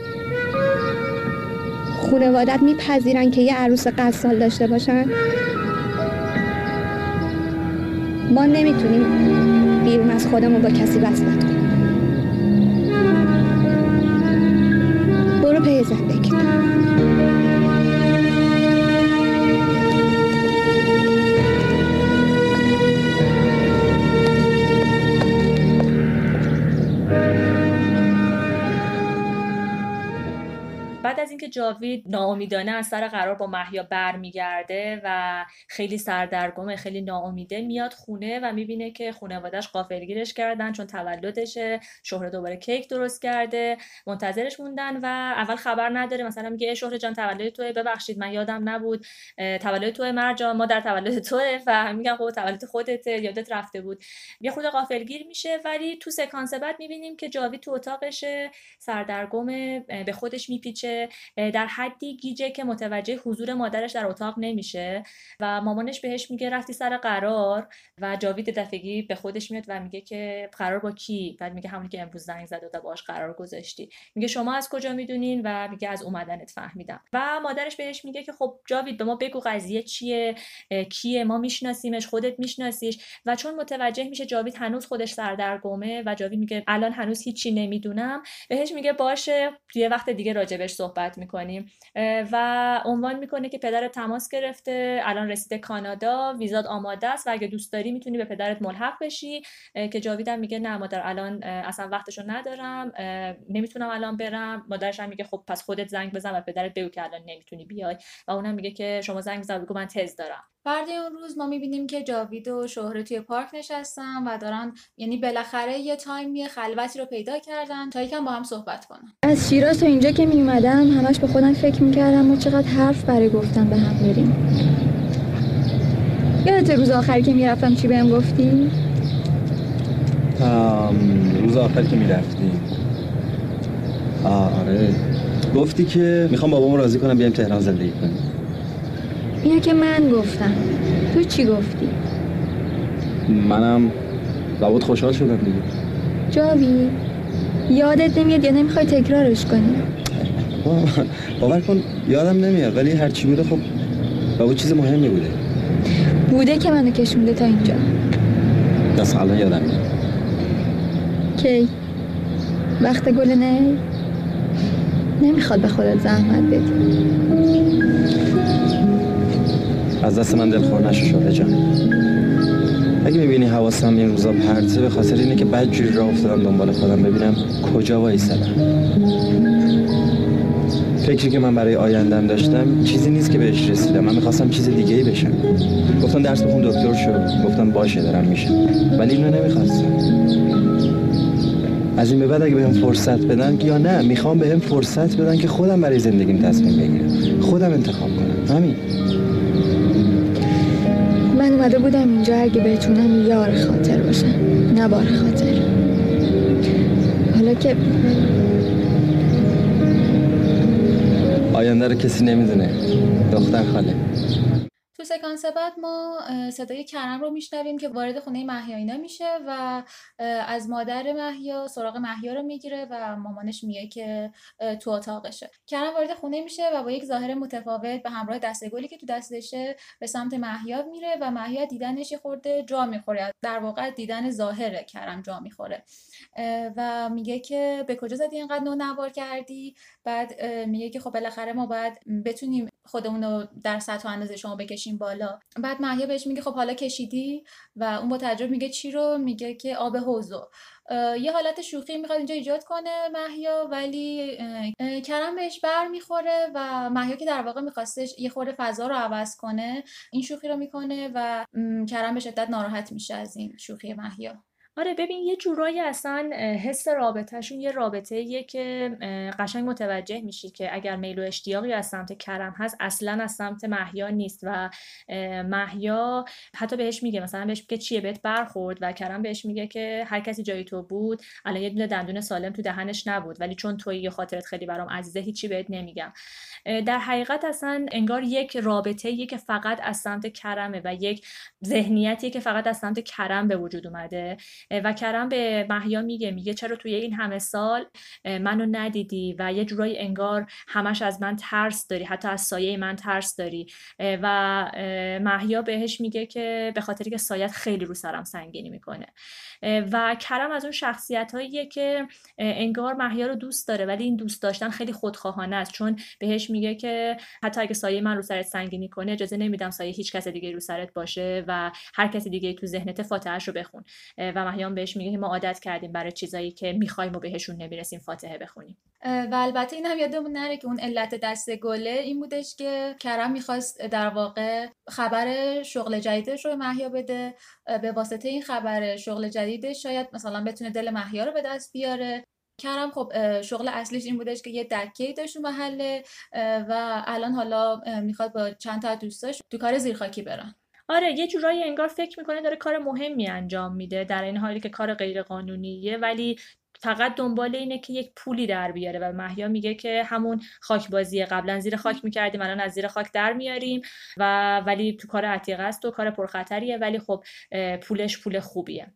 خانوادت میپذیرن که یه عروس قصال داشته باشن؟ ما نمی‌تونیم بیرون از خودمون با کسی وصلت کنیم برو پی زندگی جاوید ناامیدانه از سر قرار با محیا برمیگرده و خیلی سردرگمه خیلی ناامیده. میاد خونه و می‌بینه که خانوادهش قافلگیرش کردن چون تولدشه. شهره دوباره کیک درست کرده. منتظرش موندن و اول خبر نداره. مثلا میگه شهره جان تولد توه. ببخشید من یادم نبود. تولد توه مرجان. ما در تولد توه. و میگن خب تولد خودته. یادت رفته بود. یه خود قافلگیر میشه. ولی تو سکانس بعد می‌بینیم که جاوید تو اتاقشه. سردرگمه به خودش میپیچه. در حدی گیجه که متوجه حضور مادرش در اتاق نمیشه و مامانش بهش میگه رفتی سر قرار و جاوید دفگی به خودش میاد و میگه که قرار با کی؟ بعد میگه همونی که امروز زنگ زد و باش قرار گذاشتی. میگه شما از کجا می‌دونین؟ و میگه از اومدنت فهمیدم. و مادرش بهش میگه که خب جاوید به ما بگو قضیه چیه؟ کیه؟ ما میشناسیمش خودت میشناسیش. و چون متوجه میشه جاوید هنوز خودش سردرگمه و جاوید میگه الان هنوز هیچی نمی‌دونم بهش میگه باشه یه وقت دیگه راجبش صحبت می‌کنیم. و عنوان می‌کنه که پدر تماس گرفته الان رسیده کانادا ویزات آماده است و اگه دوست داری می‌تونی به پدرت ملحق بشی. که جاویدم میگه نه مادر الان اصلا وقتشو ندارم نمی‌تونم الان برم. مادرش هم میگه خب پس خودت زنگ بزن و پدرت بگو که الان نمی‌تونی بیای. و اونم میگه که شما زنگ بزن بگو من تز دارم. بعد اون روز ما می‌بینیم که جاوید و شهره توی پارک نشستن و دارن یعنی بالاخره یه تایمی خلوتی رو پیدا کردن تا یکم با هم صحبت کنن. از شیراز تا اینجا که میومدم همش به خودم فکر می‌کردم و چقدر حرف برای گفتن به هم بریم یادت روز آخری که می‌رفتم چی بهم گفتی؟ روز آخری که می‌رفتی. آره. گفتی که می‌خوام بابامو راضی کنم بیایم تهران زندگی کنیم. اینو که من گفتم. تو چی گفتی؟ منم لابد خوشحال شدم دیگه. جاوی یادت نمیاد یا نمی‌خوای تکرارش کنی؟ باور کن یادم نمیاد ولی هرچی بوده خب لابد چیز مهمی بوده. بوده که منو کشونده تا اینجا. دست الان یادم میاد. کی؟ وقت گل نه نمی‌خواد به خودت زحمت بدی. از دست من دلخور نشو شده جان. اگه می‌بینی حواسم این روزا پرته به خاطر اینه که بعد جوری راه افتادم دنبال خودم ببینم کجا وایسادم. فکری که من برای آیندم داشتم چیزی نیست که بهش رسیدم. من می‌خواستم چیز دیگه ای بشم. گفتم درس بخون دکتر شد گفتم باشه دارم میشه ولی اینو نمی‌خواستم. از این به بعد اگه بهم فرصت بدن یا نه می‌خوام بهم فرصت بدن که خودم برای زندگیم تصمیم بگیرم. خودم انتخاب کنم. همین. من اومده بودم اینجا اگه بتونم یار خاطر باشم نه بار خاطر. حالا که آینده رو کسی نمی‌دونه. دختر خاله. تو سکانس بعد ما صدای کرم رو میشنویم که وارد خونه مهیاینا میشه و از مادر مهیا سراغ مهیا رو می‌گیره و مامانش میگه که تو اتاقشه. کرم وارد خونه میشه و با یک ظاهر متفاوت به همراه دسته گلی که تو دستشه به سمت مهیا میره و مهیا دیدنش خورده جا می‌خوره. در واقع دیدن ظاهر کرم جا می‌خوره. و میگه که به کجا زدی اینقدر نو نوار کردی؟ بعد میگه که خب بالاخره ما باید بتونیم خودمون رو در سطح و اندازه شما بکشیم بالا. بعد محیا بهش میگه خب حالا کشیدی؟ و اون با تعجب میگه چی رو؟ میگه که آب حوزو یه حالت شوخی می‌خواد اینجا ایجاد کنه محیا ولی کرم بهش بر می‌خوره و محیا که در واقع میخواستش یه خورده فضا رو عوض کنه این شوخی رو می‌کنه و کرم به شدت ناراحت میشه از این شوخی محیا آره ببین یه جورایی اصلا حس رابطهشون یه رابطه یه که قشنگ متوجه میشی که اگر میل و اشتیاقی از سمت کرم هست اصلا از سمت محیا نیست و محیا حتی بهش میگه مثلا بهش میگه چیه بهت برخورد و کرم بهش میگه که هر کسی جای تو بود الان یه دونه دندون سالم تو دهنش نبود ولی چون توی خاطرت خیلی برام عزیزه هیچی بهت نمیگم. در حقیقت اصلا انگار یک رابطه یه که فقط از سمت کرمه و یک ذهنیتی که فقط از سمت کرم به وجود اومده. و کرم به محیا میگه میگه چرا توی این همه سال منو ندیدی و یه جورایی انگار همش از من ترس داری حتی از سایه من ترس داری. و محیا بهش میگه که به خاطری که سایت خیلی رو سرم سنگینی می‌کنه. و کرم از اون شخصیت هاییه که انگار محیا رو دوست داره ولی این دوست داشتن خیلی خودخواهانه است. چون بهش میگه که حتی اگه سایه من رو سرت سنگینی کنه اجازه نمیدم سایه هیچ کس دیگه رو سرت باشه و هر کسی دیگه تو ذهنت فاتحهش رو بخون. و مهیان بهش میگه ما عادت کردیم برای چیزایی که می‌خوایم و بهشون نمی‌رسیم فاتحه بخونیم. و البته این هم یادمون نره که اون علت دست گله این بودش که کرم می‌خواست در واقع خبر شغل جدیدش رو محیا بده. به واسطه این خبر شغل جدیدش شاید مثلا بتونه دل محیا رو به دست بیاره. کرم خب شغل اصلیش این بودش که یه دکه داشت محله و الان حالا می‌خواد با چند تا دوستاش تو کار زیرخاکی برن. آره یه جورایی انگار فکر می‌کنه داره کار مهمی انجام میده در این حالی که کار غیر قانونیه ولی فقط دنبال اینه که یک پولی در بیاره و محیا میگه که همون خاک بازیه قبلا زیر خاک می‌کردیم الان از زیر خاک در میاریم و ولی تو کار عتیقه است و کار پرخطریه. ولی خب پولش پول خوبیه.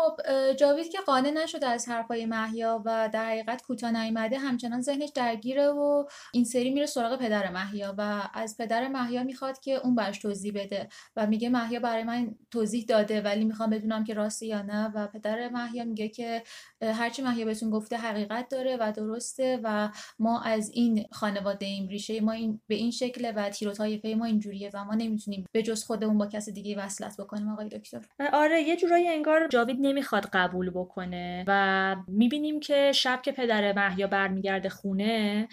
خب جاوید که قانع نشده از حرفای محیا و در حقیقت کوتاه نیامده همچنان ذهنش درگیره و این سری میره سراغ پدر محیا و از پدر محیا می‌خواد که اون براش توضیح بده و میگه محیا برای من توضیح داده ولی می‌خوام بدونم که راسته یا نه. و پدر محیا میگه که هرچی محیا بهتون گفته حقیقت داره و درسته و ما از این خانواده ایم ریشه ما این به این شکله و تیر و ما اینجوریه و ما نمی‌تونیم به جز خودمون با کسی دیگه وصلت بکنیم. آقای دکتر. آره یه جورایی انگار جاوید نمی‌خواد قبول بکنه و می‌بینیم که شب که پدر محیا برمیگرده خونه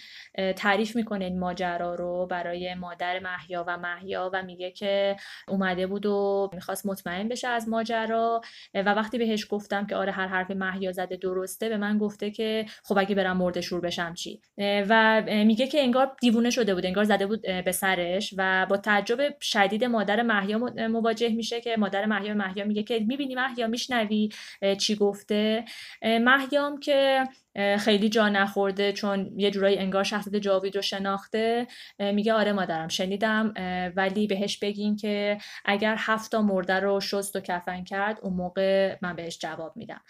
تعریف می‌کنه این ماجرا رو برای مادر محیا و محیا و میگه که اومده بود و می‌خواست مطمئن بشه از ماجرا. و وقتی بهش گفتم که آره هر حرف محیا زده درسته به من گفته که خب اگه برم مرد شور بشم چی؟ و میگه که انگار دیوونه شده بود انگار زده بود به سرش و با تعجب شدید مادر محیا مواجه میشه که مادر محیا محیا میگه که می‌بینی محیا میشنوی؟ چی گفته؟ محیام که خیلی جا نخورده چون یه جورایی انگار شخصیت جاوید رو شناخته. میگه آره مادرم شنیدم ولی بهش بگین که اگر هفتا مرده رو شست و کفن کرد اون موقع من بهش جواب میدم.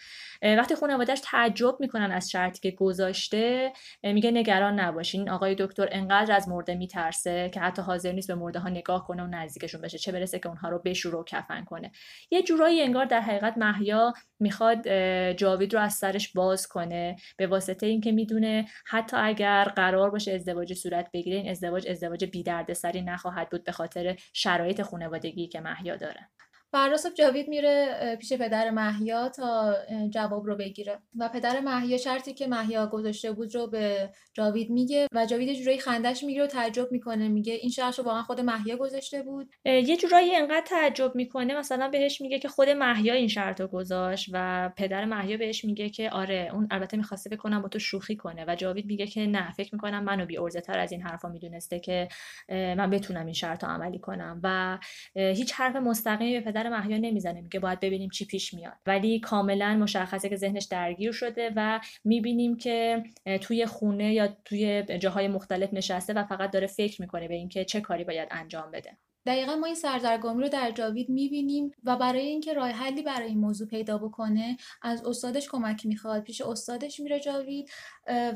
وقتی خانوادهش تعجب می‌کنن از شرطی که گذاشته میگه نگران نباشین آقای دکتر انقدر از مرده میترسه که حتی حاضر نیست به مرده ها نگاه کنه و نزدیکشون بشه چه برسه که اونها رو بشوره و کفن کنه. یه جورایی انگار در حقیقت محیا می‌خواد جاوید رو از سرش باز کنه. به واسطه اینکه می‌دونه حتی اگر قرار باشه ازدواج صورت بگیره این ازدواج ازدواج بی سری نخواهد بود به خاطر شرایط خانوادگی که محیا داره. فردا صبح جاوید میره پیش پدر محیا تا جواب رو بگیره. و پدر محیا شرطی که محیا گذاشته بود رو به جاوید میگه و جاوید جورایی خندش می‌گیره و تعجب می‌کنه. میگه این شرط رو واقعا خود محیا گذاشته بود. یه جورایی انقدر تعجب می‌کنه. مثلا بهش میگه که خود محیا این شرط رو گذاشت و پدر محیا بهش میگه که آره اون البته می‌خواسته بکنم با تو شوخی کنه. و جاوید میگه که نه فکر می‌کنم منو بی تر از این حرفا می‌دونسته که من بتونم این شرط عملی کنم. و هیچ حرف مستقیمی به محیا نمی‌زنه میگه باید ببینیم چی پیش میاد. ولی کاملا مشخصه که ذهنش درگیر شده و می‌بینیم که توی خونه یا توی جاهای مختلف نشسته و فقط داره فکر می‌کنه به اینکه چه کاری باید انجام بده. دقیقا ما این سردرگمی رو در جاوید می‌بینیم و برای اینکه راه حلی برای این موضوع پیدا بکنه از استادش کمک می‌خواد. پیش استادش میره جاوید.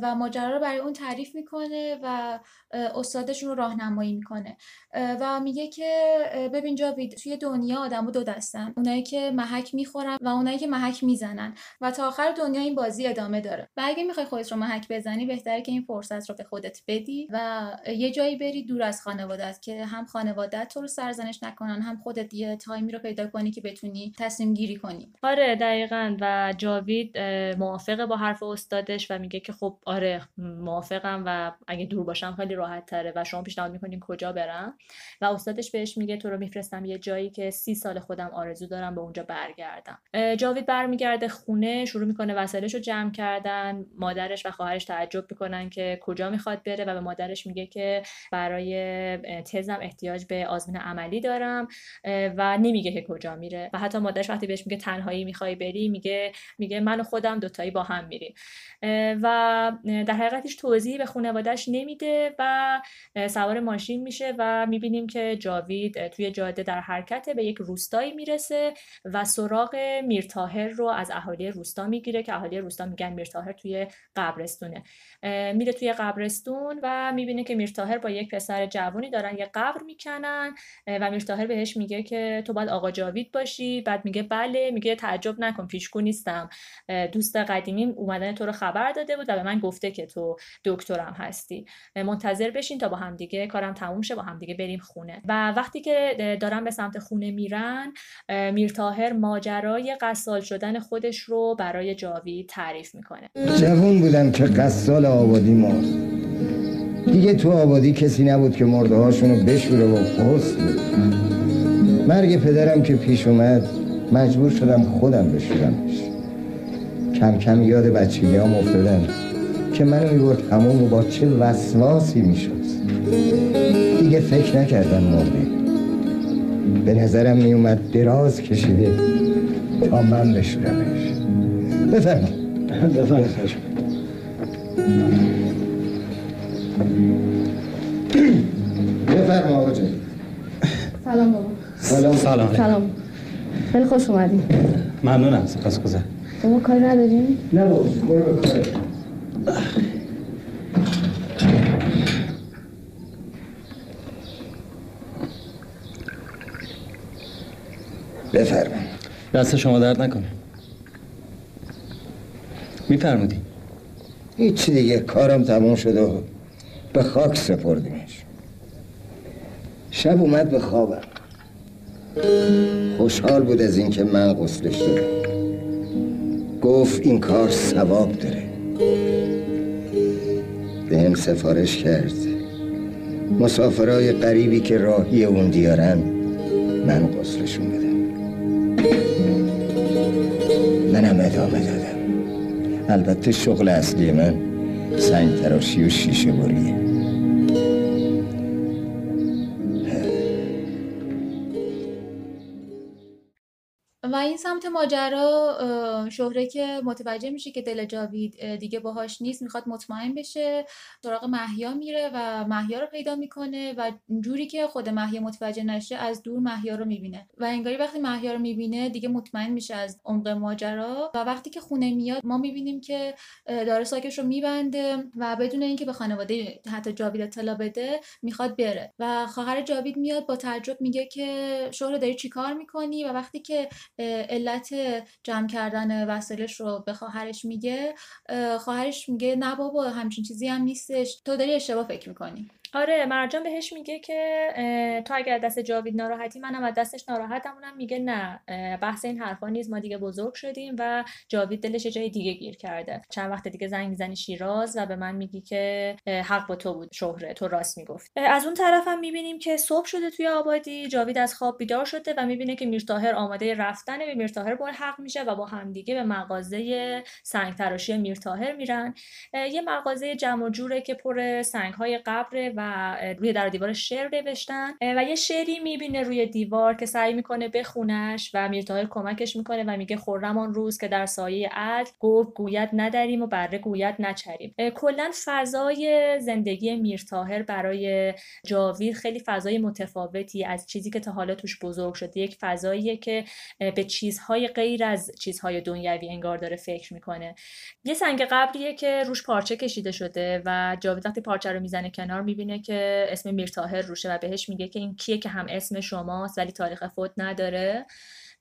و ماجرا رو برای اون تعریف می‌کنه و استادشون رو راهنمایی می‌کنه. و میگه که ببین جاوید توی دنیا آدم دو دستن. اونایی که محک می‌خورن و اونایی که محک می‌زنن. و تا آخر دنیا این بازی ادامه داره. و اگه می‌خوای خودت رو محک بزنی بهتره که این فرصت رو به خودت بدی و یه جایی بری دور از خانوادت که هم خانوادت تو رو سرزنش نکنن هم خودت یه تایمی رو پیدا کنی که بتونی تصمیم گیری کنی. آره دقیقا. و جاوید موافقه با حرف استادش و میگه که خب آره موافقم و اگه دور باشم خیلی راحت تره و شما پیشنهاد می‌کنین کجا برم. و استادش بهش میگه تو رو میفرستم یه جایی که سی سال خودم آرزو دارم به اونجا برگردم. جاوید برمیگرده خونه شروع می‌کنه وسایلش رو جمع کردن. مادرش و خواهرش تعجب می‌کنن که کجا می‌خواد بره و به مادرش میگه که برای تزم احتیاج به آزمون عملی دارم و نمیگه که کجا میره. و حتی مادرش وقتی بهش میگه تنهایی می‌خوای بری میگه میگه من و خودم دوتایی با هم میریم. و در حقیقت هیچ توضیحی به خانوادهش نمیده و سوار ماشین میشه و می‌بینیم که جاوید توی جاده در حرکت به یک روستایی می‌رسه و سراغ میرتاهر رو از اهالی روستا می‌گیره که اهالی روستا میگن میرتاهر توی قبرستونه. میره توی قبرستون و می‌بینه که میرتاهر با یک پسر جوانی دارن یه قبر می‌کنن و میرتاهر بهش میگه که تو باید آقا جاوید باشی. بعد میگه بله میگه تعجب نکن پیشگو نیستم. دوست قدیمی اومدن تو رو خبر داده بود و به من گفته که تو دکترم هستی. منتظر بشین تا با همدیگه کارم تموم شه با همدیگه بریم خونه. و وقتی که دارن به سمت خونه میرن میرتاهر ماجرای قصال شدن خودش رو برای جاوید تعریف می‌کنه. جوون بودم که قصال آبادی مرد دیگه تو آبادی کسی نبود که مرده هاشونو بشوره و قصد مرگ پدرم که پیش اومد مجبور شدم خودم بشورمش. کم کم یاد بچگی هم افتادم که منو می‌برد همون و با چه وسواسی می‌شد. دیگه فکر نکردم مرده به نظرم میومد دراز کشیده تا من بشورمش. بفرمایید. بفرمایید بفرما آقا سلام بابا. سلام. سلام سلام. خیلی خوش اومدیم ممنونم سپاس گذار ما کاری نداریم؟ نه بابا برو به کارت. بفرما دست شما درد نکنه. میفرمودی. هیچی دیگه کارم تموم شده و به خاک سپردیمش. شب اومد به خوابم. خوشحال بود از اینکه من غسلش دادم. گفت این کار ثواب داره. به هم سفارش کرد. مسافرای غریبی که راهی اون دیارن من غسلشون بدم. منم ادامه دادم. البته شغل اصلی من سنگ تراشی و شیشه بریه این سمت ماجرا شهره که متوجه میشه که دل جاوید دیگه باهاش نیست می‌خواد مطمئن بشه سراغ محیا میره و محیا رو پیدا می‌کنه و جوری که خود محیا متوجه نشه از دور محیا رو می‌بینه. و انگاری وقتی محیا رو می‌بینه دیگه مطمئن میشه از عمق ماجرا. و وقتی که خونه میاد ما می‌بینیم که داره ساکش رو میبنده و بدون اینکه به خانواده حتی جاوید اطلاع بده می‌خواد بره. و خواهر جاوید میاد با تعجب میگه که شهره داری چیکار می‌کنی؟ و وقتی که علت جمع کردن وسایلش رو به خواهرش میگه خواهرش میگه نه بابا همچین چیزی هم نیستش. تو داری اشتباه فکر می‌کنی. آره مرجان بهش میگه که تو اگر دست جاوید ناراحتی منم از دستش ناراحتم اونم میگه نه بحث این حرفا نیست. ما دیگه بزرگ شدیم و جاوید دلش جای دیگه گیر کرده. چند وقت دیگه زنگ می‌زنی شیراز و به من میگی که حق با تو بود شهره. تو راست می‌گفت از اون طرفم می‌بینیم که صبح شده توی آبادی. جاوید از خواب بیدار شده و می‌بینه که میرتاهر آماده رفتن به میرتاهر ملحق میشه و با همدیگه به مغازه سنگ تراشی میرتاهر میرن. یه مغازه جمع جوره که پر سنگ های قبره و روی در دیوار شعر نوشتن و یه شعری می‌بینه روی دیوار که سعی می‌کنه بخونش و میرتاهر کمکش می‌کنه و میگه خرم آن روز که در سایه عدل گرگ گوید نداریم و بره گوید نچریم. کلا فضای زندگی میرتاهر برای جاوید خیلی فضای متفاوتی از چیزی که تا حالا توش بزرگ شده یک فضاییه که به چیزهای غیر از چیزهای دنیوی انگار داره فکر می‌کنه. یه سنگ قبریه که روش پارچه کشیده شده و جاوید وقتی پارچه رو می‌زنه کنار می‌بینه که اسم میرتاهر روشه و بهش میگه که این کیه که هم اسم شماست ولی تاریخ فوت نداره.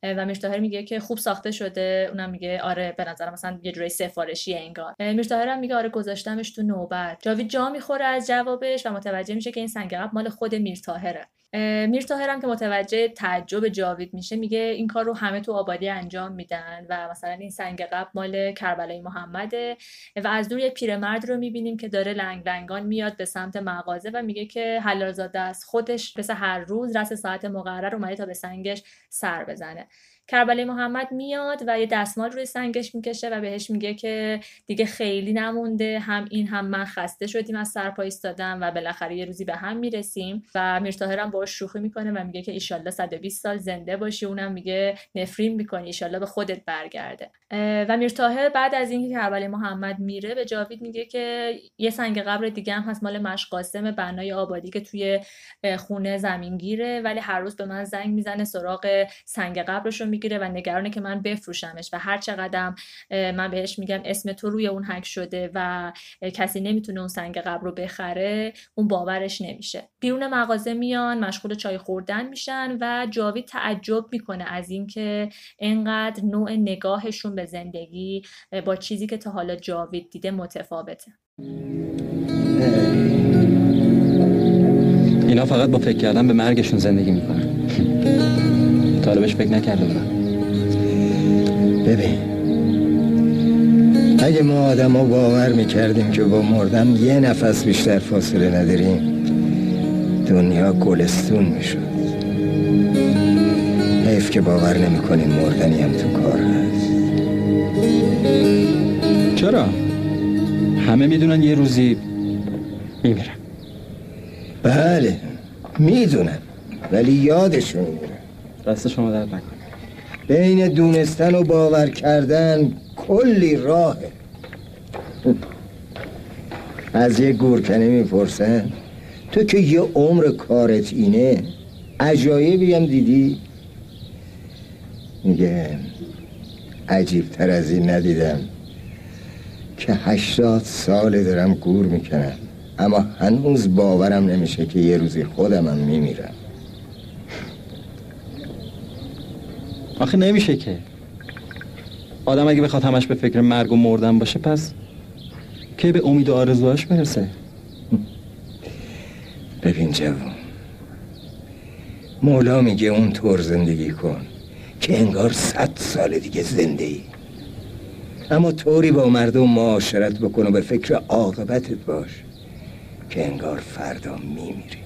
و میرتاهر میگه که خوب ساخته شده. اونم میگه آره به نظر مثلا یه جوری سفارشی انگار. میرتاهر هم میگه آره گذاشتمش تو نوبت. جاوید جا می‌خوره از جوابش و متوجه میشه که این سنگ مال خود میرتاهره میر هم که متوجه تعجب جاوید میشه میگه این کار رو همه تو آبادی انجام میدن و مثلا این سنگ قبل مال کربلای محمده و از دور یه پیرمرد رو می‌بینیم که داره لنگ لنگان میاد به سمت مغازه و میگه که حلالزاده است خودش مثل هر روز رس ساعت مقرر اومده تا به سنگش سر بزنه. کربلای محمد میاد و یه دستمال روی سنگش می‌کشه و بهش میگه که دیگه خیلی نمونده هم این هم من خسته شدیم از سرپا ایستادم و بالاخره یه روزی به هم می‌رسیم و میرتاهر هم باش شوخی می‌کنه و میگه که ایشالله 120 سال زنده باشی. اونم میگه نفرین می‌کنی ایشالله به خودت برگرده. و میرتاهر بعد از اینکه کربلای محمد میره به جاوید میگه که یه سنگ قبر دیگه هم هست مال مشقاسم بنای آبادی که توی خونه زمینگیره ولی هر روز به من زنگ می‌زنه سراغ سنگ قبرش می‌گیره و نگرانه که من بفروشمش و هر چقدر من بهش میگم اسم تو روی اون حک شده و کسی نمی‌تونه اون سنگ قبر رو بخره اون باورش نمیشه. بیرون مغازه میان مشغول چای خوردن میشن و جاوید تعجب می‌کنه از اینکه انقدر نوع نگاهشون به زندگی با چیزی که تا حالا جاوید دیده متفاوته. اینا فقط با فکر کردن به مرگشون زندگی می‌کنن. طالبش فکر نکرده بودن ببین اگه ما آدم ها باور می‌کردیم که با مردن یه نفس بیشتر فاصله نداریم دنیا گلستون می‌شد. حیف که باور نمی‌کنیم مردنی هم تو کار هست. چرا؟ همه می‌دونن یه روزی میمیرن. بله می‌دونن ولی یادشون میره دست شما درد نکن بین دونستن و باور کردن کلی راهه. از یه گورکنه می‌پرسن تو که یه عمر کارت اینه عجایبی هم دیدی؟ میگه عجیب تر از این ندیدم که هشتاد سال دارم گور می‌کنم اما هنوز باورم نمیشه که یه روزی خودمم میمیرم. آخه نمیشه که. آدم اگه بخواد همش به فکر مرگ و مردن باشه پس که به امید و آرزوهاش برسه؟ ببین جوان مولا میگه اون طور زندگی کن که انگار صد سال دیگه زنده ای اما طوری با مردم معاشرت بکن و به فکر عاقبتت باش که انگار فردا میمیری.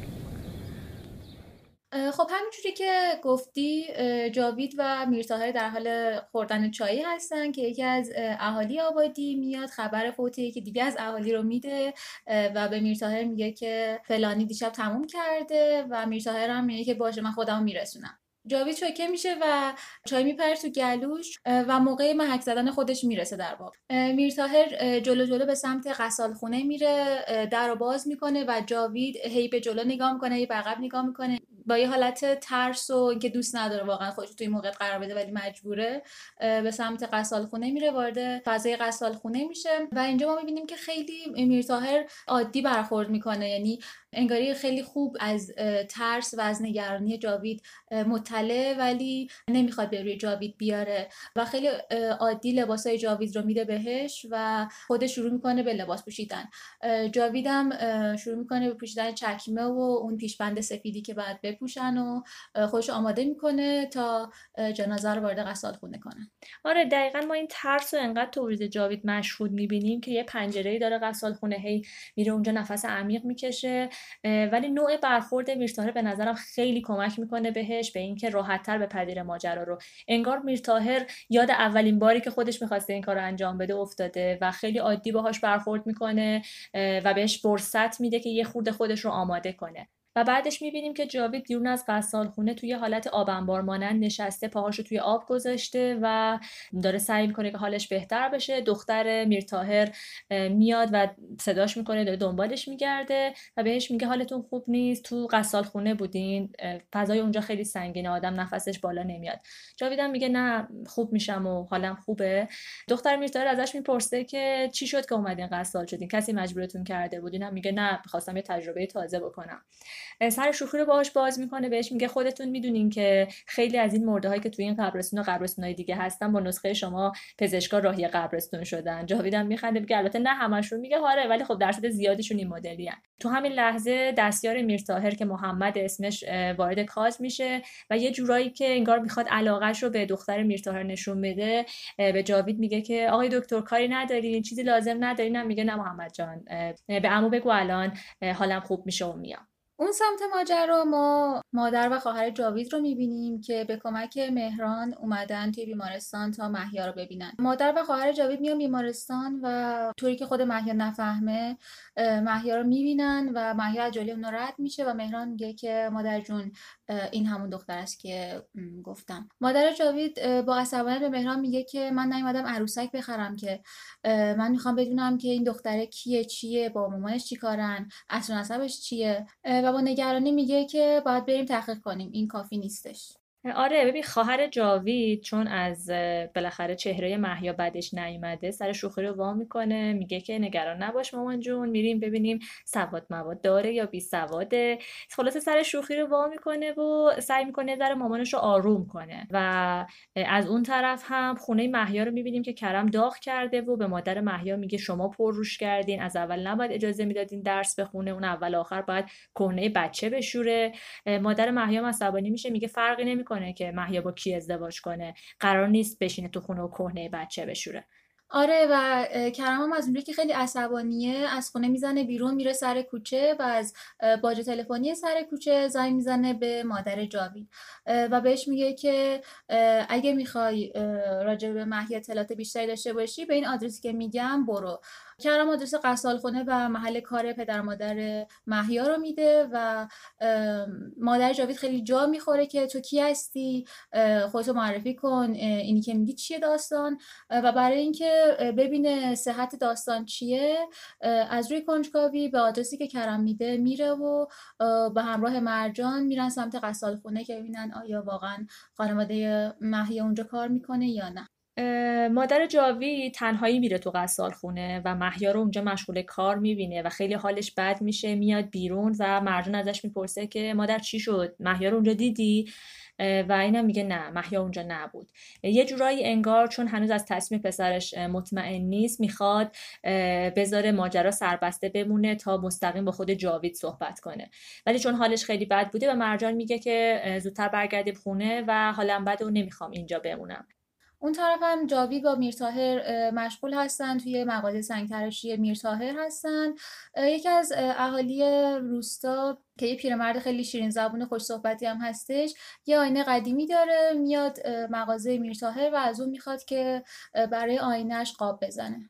خب همینجوری که گفتی جاوید و میرتاهر در حال خوردن چایی هستن که یکی از اهالی آبادی میاد خبر فوت یکی دیگه از اهالی رو میده و به میرتاهر میگه که فلانی دیشب تموم کرده و میرتاهر هم میگه که باشه من خودم میرسونم. جاوید چوکه میشه و چای میپره تو گلوش و موقع محک زدن خودش می‌رسه در واقع میرتاهر جلو جلو به سمت قصال خونه میره در رو باز می‌کنه و جاوید هی به جلو نگاه می‌کنه هی به عقب نگاه می‌کنه. با یه حالت ترس و اینکه دوست نداره واقعا خودش توی موقع قرار بده ولی مجبوره به سمت قصال خونه میره وارد فضای قصال خونه میشه. و اینجا ما می‌بینیم که خیلی میرتاهر عادی برخورد می‌کنه. یعنی انگاری خیلی خوب از ترس و از نگرانی جاوید مطلع ولی نمی‌خواد به روی جاوید بیاره و خیلی عادی لباسای جاوید رو میده بهش و خودش شروع می‌کنه به لباس پوشیدن. جاویدم شروع می‌کنه به پوشیدن چکمه و اون پیشبند سفیدی که بعد بپوشن و خودش آماده می‌کنه تا جنازه رو وارد قصال خونه کنن آره دقیقا ما این ترس رو انقدر تو جاوید مشهود می‌بینیم که یه پنجره داره قصال خونه هی میره اونجا نفس عمیق می‌کشه. ولی نوع برخورد میرتاهر به نظرم خیلی کمک می‌کنه بهش به اینکه راحتتر به پدیر ماجرا رو. انگار میرتاهر یاد اولین باری که خودش می‌خواسته این کار رو انجام بده افتاده و خیلی عادی باهاش برخورد می‌کنه و بهش فرصت میده که یه خورده خودش رو آماده کنه. و بعدش می‌بینیم که جاوید بیرون از قصال خونه توی حالت آب انبار مانند نشسته پاهاشو توی آب گذاشته و داره سعی می‌کنه که حالش بهتر بشه. دختر میرتاهر میاد و صداش می‌کنه داره دنبالش میگرده و بهش میگه حالتون خوب نیست تو قصال خونه بودین. فضای اونجا خیلی سنگینه آدم نفسش بالا نمیاد. جاویدم میگه نه خوب میشم و حالم خوبه. دختر میرتاهر ازش می‌پرسه که چی شد که اومدین قصال شدین؟ کسی مجبورتون کرده بودین؟ میگه نه می‌خواستم یه تجربه تازه بکنم. سر شوخی رو باهاش باز می‌کنه بهش میگه خودتون می‌دونین که خیلی از این مرده هایی که توی این قبرستون و قبرستون دیگه هستن با نسخه شما پزشکا راهی قبرستون شدن. جاویدم میخنده میگه البته نه همشون میگه آره ولی خب درصد زیادیشون این مدلی تو همین لحظه دستیار میرتاهر که محمد اسمش وارد کاز میشه و یه جورایی که انگار می‌خواد علاقهش رو به دختر میرتاهر نشون بده به جاوید میگه که آقای دکتر کاری ندارین چیزی لازم ندارین. میگه نه محمد جان به عمو بگو الان حالم خوب میشه و میام. اون سمت ماجرا ما مادر و خواهر جاوید رو می‌بینیم که به کمک مهران اومدن توی بیمارستان تا محیا رو ببینن. مادر و خواهر جاوید میان بیمارستان و طوری که خود محیا نفهمه محیا رو می‌بینن و محیا از جلوی اون رد میشه و مهران میگه که مادر جون این همون دختر است که گفتم. مادر جاوید با عصبانیت به مهران میگه که من نیومدم عروسک بخرم که من می‌خوام بدونم که این دختره کیه چیه با مامانش چیکارن اصل نسبش چیه؟ و با نگرانی میگه که باید بریم تحقیق کنیم. این کافی نیستش. آره ببین خواهر جاوید چون از بالاخره چهره محیا بدش نیومده سر شوخی رو وا می‌کنه میگه که نگران نباش مامان جون میریم ببینیم سواد مواد داره یا بی سواده. خلاصه سر شوخی رو وا می‌کنه و سعی می‌کنه در مامانش رو آروم کنه و از اون طرف هم خونه محیا رو می‌بینیم که کرم داغ کرده و به مادر محیا میگه شما پر روش کردین از اول نباید اجازه می‌دادین درس بخونه اون اول آخر باید کهنه بچه بشوره. مادر محیا عصبانی میشه میگه فرقی نمی‌کنه. که محیا با کی ازدواج کنه. قرار نیست بشینه تو خونه و کهنه بچه بشوره. آره و کرم هم از اونجایی که خیلی عصبانیه از خونه می‌زنه بیرون میره سر کوچه و از باج تلفنی سر کوچه زنگ می‌زنه به مادر جاوید. و بهش میگه که اگه می‌خوای راجع به محیا اطلاعات بیشتری داشته باشی به این آدرسی که میگم برو. کرم آدرس خونه و محل کار پدر مادر محیا رو میده و مادر جاوید خیلی جا می‌خوره که تو کی هستی؟ خودتو معرفی کن اینی که میگی چیه داستان؟ و برای اینکه ببینه صحت داستان چیه از روی کنجکاوی به آدرسی که کرم میده میره و به همراه مرجان میرن سمت خونه که ببینن آیا واقعا خانواده محیا اونجا کار می‌کنه یا نه. مادر جاوی تنهایی میره تو غسال خونه و محیا رو اونجا مشغول کار می‌بینه و خیلی حالش بد میشه میاد بیرون و مرجان ازش می‌پرسه که مادر چی شد؟ محیا رو اونجا دیدی؟ و اینم میگه نه محیا اونجا نبود. یه جورایی انگار چون هنوز از تصمیم پسرش مطمئن نیست می‌خواد بذاره ماجرا سربسته بمونه تا مستقیم با خود جاوید صحبت کنه. ولی چون حالش خیلی بد بوده و مرجان میگه که زودتر برگردیم خونه و حالم بد و نمی‌خوام اینجا بمونم. اون طرف هم جاوید با میرتاهر مشغول هستن توی مغازه سنگتراشی میرتاهر هستن. یکی از اهالی روستا که یه پیرمرد خیلی شیرین زبون خوش صحبتی هم هستش یه آینه قدیمی داره میاد مغازه میرتاهر و از اون می‌خواد که برای آینهش قاب بزنه.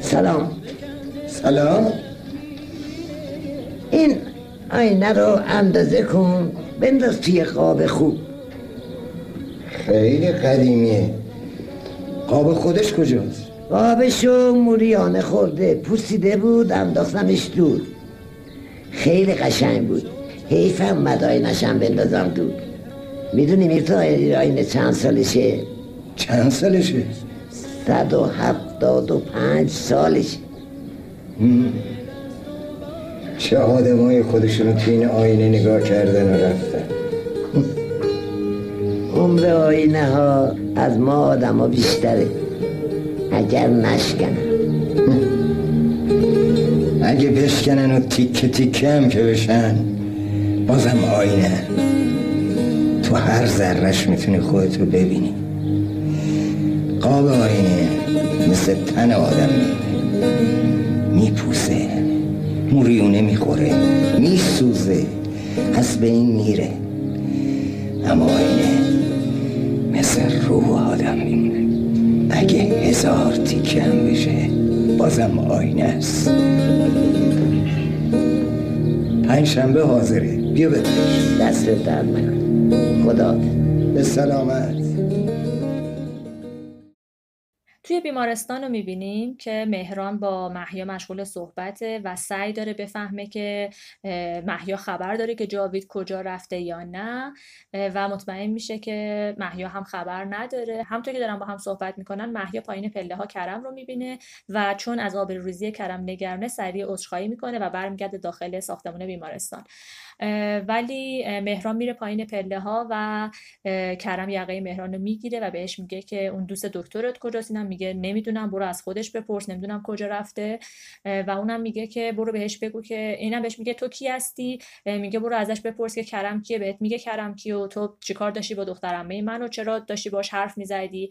سلام. سلام. این آینه رو اندازه کن بنداز توی قاب خوب. خیلی قدیمیه. قاب خودش کجاست؟ قابشو موریانه خورده پوسیده بود انداختمش دور. خیلی قشنگ بود. حیفم مدای نشم بندازم دور. می‌دونی میرتا آینه چند سالشه؟ چند سالشه؟ صد و هفتاد و پنج سالشه. چه آدمای خودشونو تو این آینه نگاه کردن و رفتن. عمر آینه ها از ما آدم ها بیشتره. اگر نشکنن. اگه بشکنن و تیکه تیکه هم که بشن بازم آینه. تو هر ذرش می‌تونی خودتو ببینی. قاب آینه مثل تن آدم. میپوسه موریونه می‌خوره میسوزه از به این میره. اما آینه مثل روح آدم میمونه. اگه هزار تیکه هم بشه بازم آینه است. پنج شنبه حاضره. بیا بدش دست درد نکن خدا. به سلامت. توی بیمارستان رو می‌بینیم که مهران با محیا مشغول صحبته و سعی داره بفهمه که محیا خبر داره که جاوید کجا رفته یا نه و مطمئن میشه که محیا هم خبر نداره. همطور که دارن با هم صحبت می‌کنن محیا پایین پله ها کرم رو می‌بینه و چون از آبروریزی کرم نگرانه سریع عذرخواهی می‌کنه و برمیگرده داخل ساختمان بیمارستان. ولی مهران میره پایین پله ها و کرم یقه مهران رو می‌گیره و بهش میگه که اون دوست دکترت کجاست؟ اینم میگه نمی‌دونم برو از خودش بپرس نمی‌دونم کجا رفته. و اونم میگه که برو بهش بگو که اینم بهش میگه تو کی هستی؟ میگه برو ازش بپرس که کرم کیه. بهت میگه کرم کیو تو چیکار داشتی با دختر عمه منو چرا داشتی باش حرف می‌زدی؟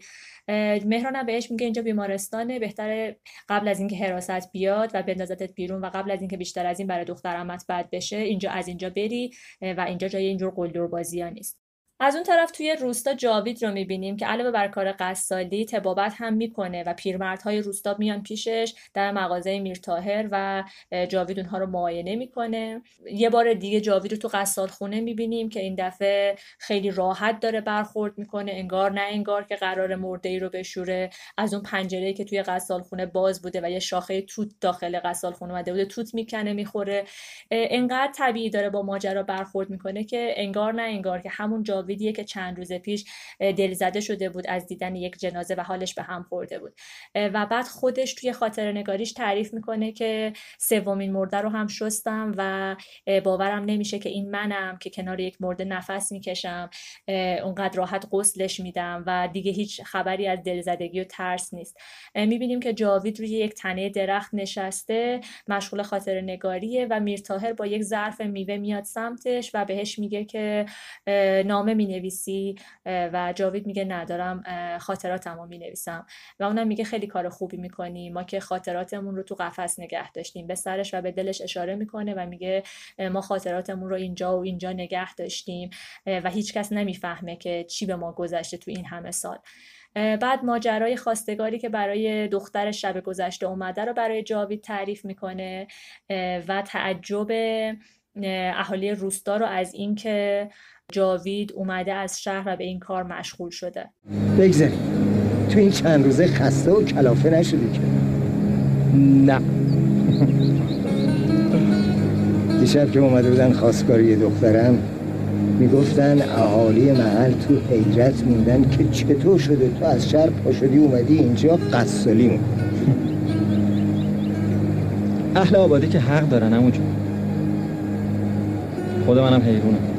مهران بهش میگه اینجا بیمارستانه بهتره قبل از اینکه حراست بیاد و بندازتت بیرون و قبل از اینکه بیشتر از این برای دختر عمت بد بشه اینجا از اینجا بری و اینجا جای اینجور قلدر بازی ها نیست. از اون طرف توی روستا جاوید رو می‌بینیم که علاوه بر کار قصالی تبابت هم می‌کنه و پیرمردهای روستا میان پیشش در مغازه میرتاهر و جاوید اونها رو معاینه می‌کنه. یه بار دیگه جاوید رو تو قصال خونه می‌بینیم که این دفعه خیلی راحت داره برخورد می‌کنه. انگار نه انگار که قرار مرده ای رو بشوره. از اون پنجره که توی قصال خونه باز بوده و یه شاخه توت داخل قصال خونه اومده بوده توت می‌کنه می‌خوره. انقدر طبیعی داره با ماجرا برخورد می‌کنه که انگار نه انگار که همون جاوید جاویدیه که چند روز پیش دلزده شده بود از دیدن یک جنازه و حالش به هم خورده بود. و بعد خودش توی خاطر نگاریش تعریف می‌کنه که سومین مرده رو هم شستم و باورم نمیشه که این منم که کنار یک مرده نفس می‌کشم اونقدر راحت غسلش میدم و دیگه هیچ خبری از دلزدگی و ترس نیست. می‌بینیم که جاوید روی یک تنه درخت نشسته مشغول خاطر نگاریه و میرتاهر با یک ظرف میوه میاد سمتش و بهش میگه که نامه می نویسی و جاوید میگه ندارم خاطراتمو می نویسم و اونم میگه خیلی کار خوبی می‌کنی. ما که خاطراتمون رو تو قفس نگه داشتیم. به سرش و به دلش اشاره می‌کنه و میگه ما خاطراتمون رو اینجا و اینجا نگه داشتیم. و هیچکس نمی‌فهمه که چی به ما گذشته تو این همه سال. بعد ماجرای خواستگاری که برای دختر شب گذشته اومده رو برای جاوید تعریف می‌کنه. و تعجب اهالی روستا رو از اینکه جاوید اومده از شهر و به این کار مشغول شده. بگذاریم. تو این چند روزه خسته و کلافه نشدی که. نه. دیشب که اومده بودن خواستگاری دخترم می‌گفتن اهالی محل تو حیرت موندن که چطور شده تو از شهر پاشدی اومدی اینجا قصالی مون اهل آبادی که حق دارن همونجا. خود منم حیرونم.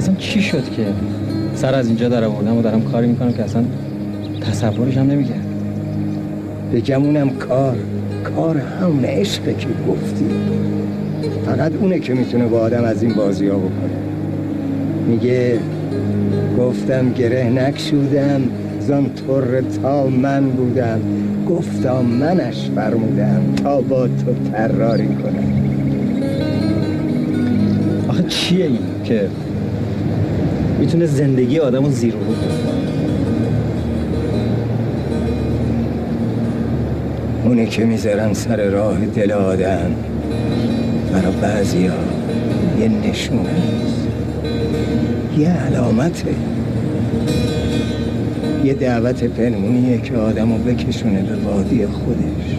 اصلا چی شد که سر از اینجا در آوردم و دارم کاری می‌کنم که اصلا تصورش هم نمیگرد بگمونم کار کار همون عشقه که گفتی. فقط اونه که می‌تونه با آدم از این بازی ها بکنه. میگه گفتم گره نکشودم زان طور تا من بودم. گفتم منش فرمودم تا با تو تراری کنم. آخه چیه این که می‌تونه زندگی آدم رو زیر رو اونه که می‌ذارن سر راه دل آدم برا بعضی ها یه نشونه یه علامته. یه دعوت پنمونیه که آدم رو بکشونه به وادی خودش.